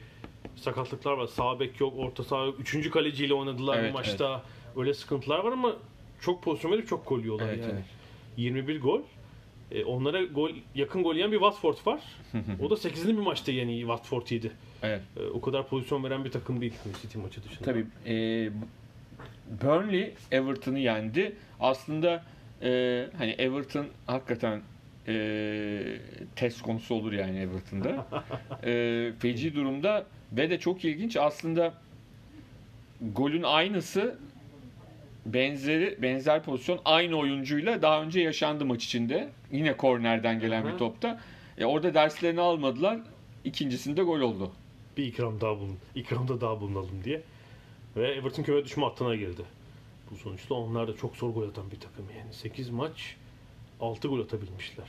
Speaker 1: sakatlıklar var. Sağ bek yok, orta saha yok. Üçüncü kaleciyle oynadılar
Speaker 2: Evet,
Speaker 1: bu maçta. Öyle sıkıntılar var ama çok pozisyon verip çok gol yiyorlar
Speaker 2: Evet,
Speaker 1: yani.
Speaker 2: evet.
Speaker 1: 21 gol. E, onlara gol yakın gol yiyen bir Watford var. o da 8'li bir maçta yani Watford yedi.
Speaker 2: Evet.
Speaker 1: E, o kadar pozisyon veren bir takım değil City maçı dışında.
Speaker 2: Tabii e, Burnley Everton'ı yendi. Aslında e, hani Everton hakikaten e, test konusu olur yani Everton'da. e, feci durumda ve de çok ilginç aslında golün aynısı benzeri benzer pozisyon aynı oyuncuyla daha önce yaşandı maç içinde. Yine kornerden gelen bir topta. E, orada derslerini almadılar. İkincisinde gol oldu.
Speaker 1: bir ikram daha bulun, ikramda daha bulunalım diye. Ve Everton küme düşme hattına girdi. Bu sonuçta onlar da çok zor gol atan bir takım yani. 8 maç 6 gol atabilmişler.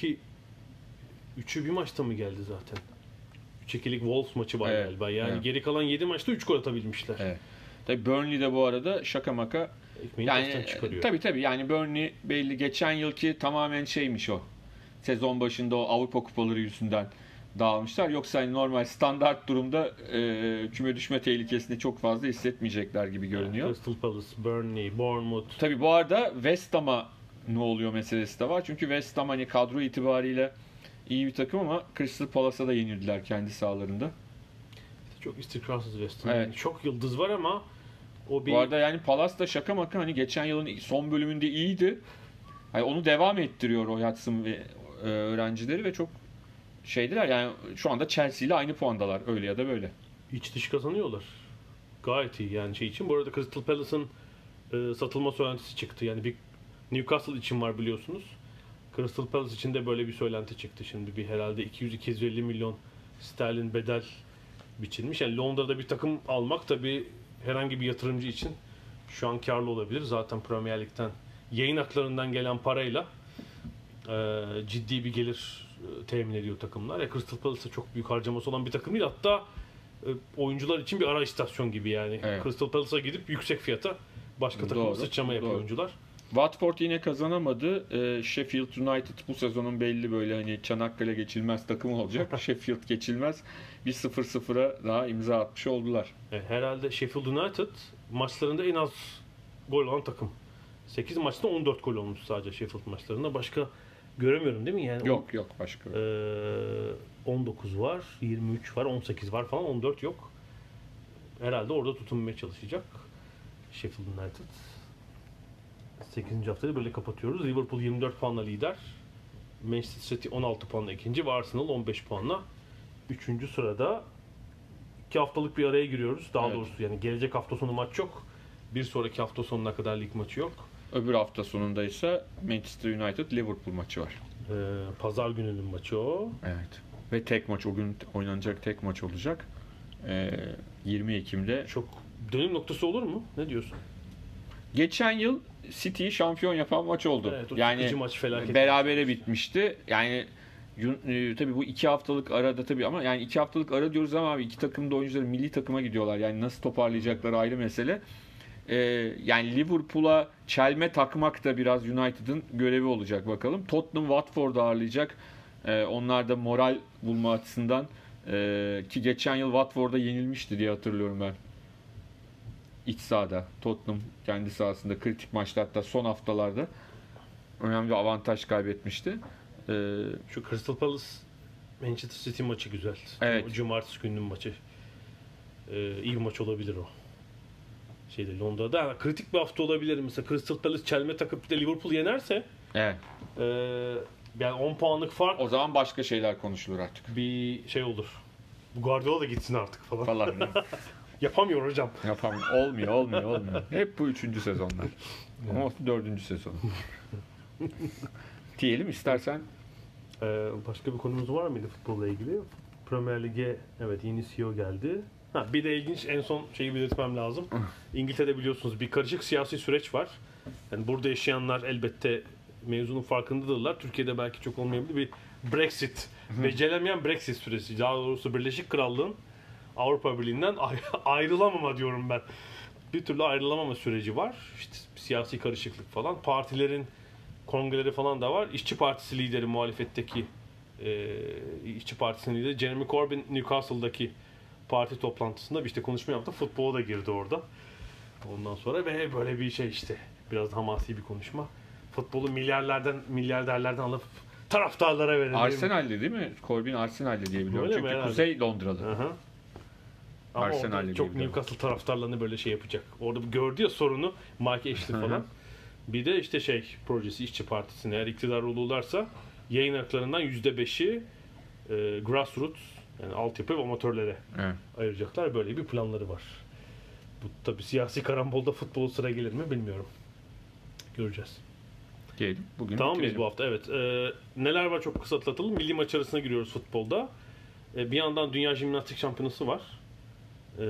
Speaker 1: Ki üçü bir maçta mı geldi zaten? 3-2'lik Wolves maçı var
Speaker 2: Evet,
Speaker 1: galiba. Yani
Speaker 2: evet.
Speaker 1: geri kalan 7 maçta 3 gol atabilmişler.
Speaker 2: Evet. Tabii Burnley de bu arada şaka maka
Speaker 1: Ekmeğini
Speaker 2: yani,
Speaker 1: çıkarıyor.
Speaker 2: tabii tabii yani Burnley belli geçen yılki tamamen şeymiş o. Sezon başında o Avrupa kupaları yüzünden dağılmışlar. Yoksa hani normal standart durumda e, küme düşme tehlikesini çok fazla hissetmeyecekler gibi görünüyor.
Speaker 1: Crystal Palace, Burnley, Bournemouth.
Speaker 2: Tabii bu arada West Ham'a ne oluyor meselesi de var. Çünkü West Ham hani kadro itibariyle iyi bir takım ama Crystal Palace'a da yenildiler kendi sahalarında.
Speaker 1: Çok istikrarsız West Ham.
Speaker 2: Evet.
Speaker 1: Yani çok yıldız var ama o bir
Speaker 2: Bu arada yani Palace da şaka maka hani geçen yılın son bölümünde iyiydi. Hani onu devam ettiriyor o Yatsın ve e, öğrencileri ve çok şeydiler yani şu anda Chelsea ile aynı puandalar öyle ya da böyle.
Speaker 1: iç dış kazanıyorlar. Gayet iyi yani şey için. Bu arada Crystal Palace'ın e, satılma söylentisi çıktı. Yani bir Newcastle için var biliyorsunuz. Crystal Palace için de böyle bir söylenti çıktı. Şimdi bir herhalde 200-250 milyon sterlin bedel biçilmiş. Yani Londra'da bir takım almak tabii herhangi bir yatırımcı için şu an karlı olabilir. Zaten Premier Lig'den yayın haklarından gelen parayla e, ciddi bir gelir e, temin ediyor takımlar. Ya Crystal Palace'a çok büyük harcaması olan bir takım değil. Hatta e, oyuncular için bir ara istasyon gibi yani.
Speaker 2: Evet.
Speaker 1: Crystal Palace'a gidip yüksek fiyata başka takıma sıçrama yapıyor
Speaker 2: doğru.
Speaker 1: oyuncular.
Speaker 2: Watford yine kazanamadı. Ee, Sheffield United bu sezonun belli böyle hani Çanakkale geçilmez takım olacak. Sheffield geçilmez. Bir 0-0'a daha imza atmış oldular.
Speaker 1: E, herhalde Sheffield United maçlarında en az gol olan takım. 8 maçta 14 gol olmuş sadece Sheffield maçlarında. Başka göremiyorum değil mi? Yani
Speaker 2: Yok yok başka.
Speaker 1: Ee, 19 var, 23 var, 18 var falan, 14 yok. Herhalde orada tutunmaya çalışacak Sheffield United. 8. haftayı böyle kapatıyoruz. Liverpool 24 puanla lider. Manchester City 16 puanla ikinci ve Arsenal 15 puanla 3. sırada. 2 haftalık bir araya giriyoruz. Daha
Speaker 2: Evet.
Speaker 1: doğrusu yani gelecek hafta sonu maç yok. Bir sonraki hafta sonuna kadar lig maçı yok.
Speaker 2: Öbür hafta sonunda ise Manchester United Liverpool maçı var.
Speaker 1: Ee, Pazar gününün maçı o.
Speaker 2: Evet. Ve tek maç o gün oynanacak tek maç olacak. Ee, 20 Ekim'de.
Speaker 1: Çok dönüm noktası olur mu? Ne diyorsun?
Speaker 2: Geçen yıl City'yi şampiyon yapan maç oldu.
Speaker 1: Evet,
Speaker 2: yani
Speaker 1: maç
Speaker 2: berabere bitmişti. Yani e, tabii bu iki haftalık arada tabii ama yani iki haftalık ara diyoruz ama abi iki takım da oyuncuları milli takıma gidiyorlar. Yani nasıl toparlayacakları ayrı mesele. Ee, yani Liverpool'a çelme takmak da biraz United'ın görevi olacak bakalım. Tottenham Watford'u ağırlayacak. Ee, onlar da moral bulma açısından ee, ki geçen yıl Watford'a yenilmişti diye hatırlıyorum ben. İç sahada. Tottenham kendi sahasında kritik maçta hatta son haftalarda önemli bir avantaj kaybetmişti. Ee,
Speaker 1: Şu Crystal Palace Manchester City maçı güzel.
Speaker 2: Evet.
Speaker 1: Cumartesi gününün maçı. Ee, iyi bir maç olabilir o. Şeyde Londra'da Yani kritik bir hafta olabilir. Mesela Crystal Palace çelme takıp de Liverpool yenerse
Speaker 2: evet.
Speaker 1: ee, yani 10 puanlık fark
Speaker 2: O zaman başka şeyler konuşulur artık.
Speaker 1: bir şey olur. Bu Guardiola da gitsin artık falan.
Speaker 2: Falan.
Speaker 1: Yapamıyor hocam.
Speaker 2: Yapam olmuyor, olmuyor, olmuyor. Hep bu üçüncü sezonlar. Ama dördüncü sezon. Diyelim istersen
Speaker 1: Ee, başka bir konumuz var mıydı futbolla ilgili? Premier Lig'e evet yeni CEO geldi. Ha, bir de ilginç en son şeyi belirtmem lazım. İngiltere'de biliyorsunuz bir karışık siyasi süreç var. Yani burada yaşayanlar elbette mevzunun farkındadırlar. Türkiye'de belki çok olmayabilir bir Brexit. Becerilemeyen Brexit süreci. Daha doğrusu Birleşik Krallığın Avrupa Birliği'nden ay- ayrılamama diyorum ben. Bir türlü ayrılamama süreci var. İşte siyasi karışıklık falan. Partilerin kongreleri falan da var. İşçi Partisi lideri muhalefetteki e, İşçi Partisi'nin lideri Jeremy Corbyn Newcastle'daki parti toplantısında bir işte konuşma yaptı. Futbola da girdi orada. Ondan sonra ve böyle bir şey işte biraz hamasi bir konuşma. Futbolu milyarlardan milyarderlerden alıp taraftarlara verelim.
Speaker 2: Arsenal'de değil mi? Corbyn Arsenal'de diye biliyorum.
Speaker 1: Öyle?
Speaker 2: Çünkü. Kuzey Londralı.
Speaker 1: Aha. Ama
Speaker 2: Arsenal'le
Speaker 1: orada çok
Speaker 2: diyebilirim.
Speaker 1: Newcastle taraftarlarını böyle şey yapacak. Orada gördü ya sorunu Mike Ashley falan. Bir de işte şey projesi İşçi Partisi'ne eğer iktidar olurlarsa yayın haklarından %5'i e, grassroots yani altyapı ve amatörlere
Speaker 2: Evet.
Speaker 1: ayıracaklar. Böyle bir planları var. Bu tabi siyasi karambolda futbol sıra gelir mi bilmiyorum. Göreceğiz.
Speaker 2: Diyelim. Bugün
Speaker 1: Tamam mıyız bu hafta? Evet. Ee, neler var çok kısa atlatalım. Milli maç arasına giriyoruz futbolda. Ee, bir yandan Dünya Jimnastik Şampiyonası var. Ee,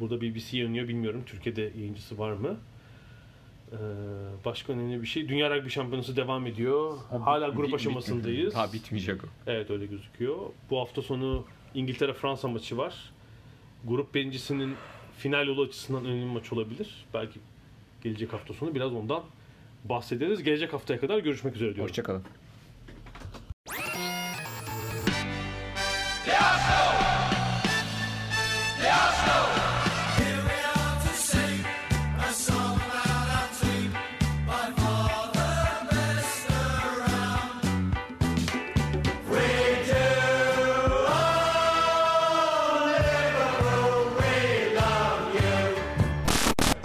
Speaker 1: burada BBC yayınlıyor bilmiyorum. Türkiye'de yayıncısı var mı? Ee, başka önemli bir şey. Dünya Rugby Şampiyonası devam ediyor. Hala grup
Speaker 2: Bit-
Speaker 1: aşamasındayız.
Speaker 2: Ha bitmeyecek o.
Speaker 1: Evet öyle gözüküyor. Bu hafta sonu İngiltere-Fransa maçı var. Grup birincisinin final yolu açısından önemli maç olabilir. Belki gelecek hafta sonu biraz ondan bahsederiz. Gelecek haftaya kadar görüşmek üzere diyorum.
Speaker 2: Hoşçakalın.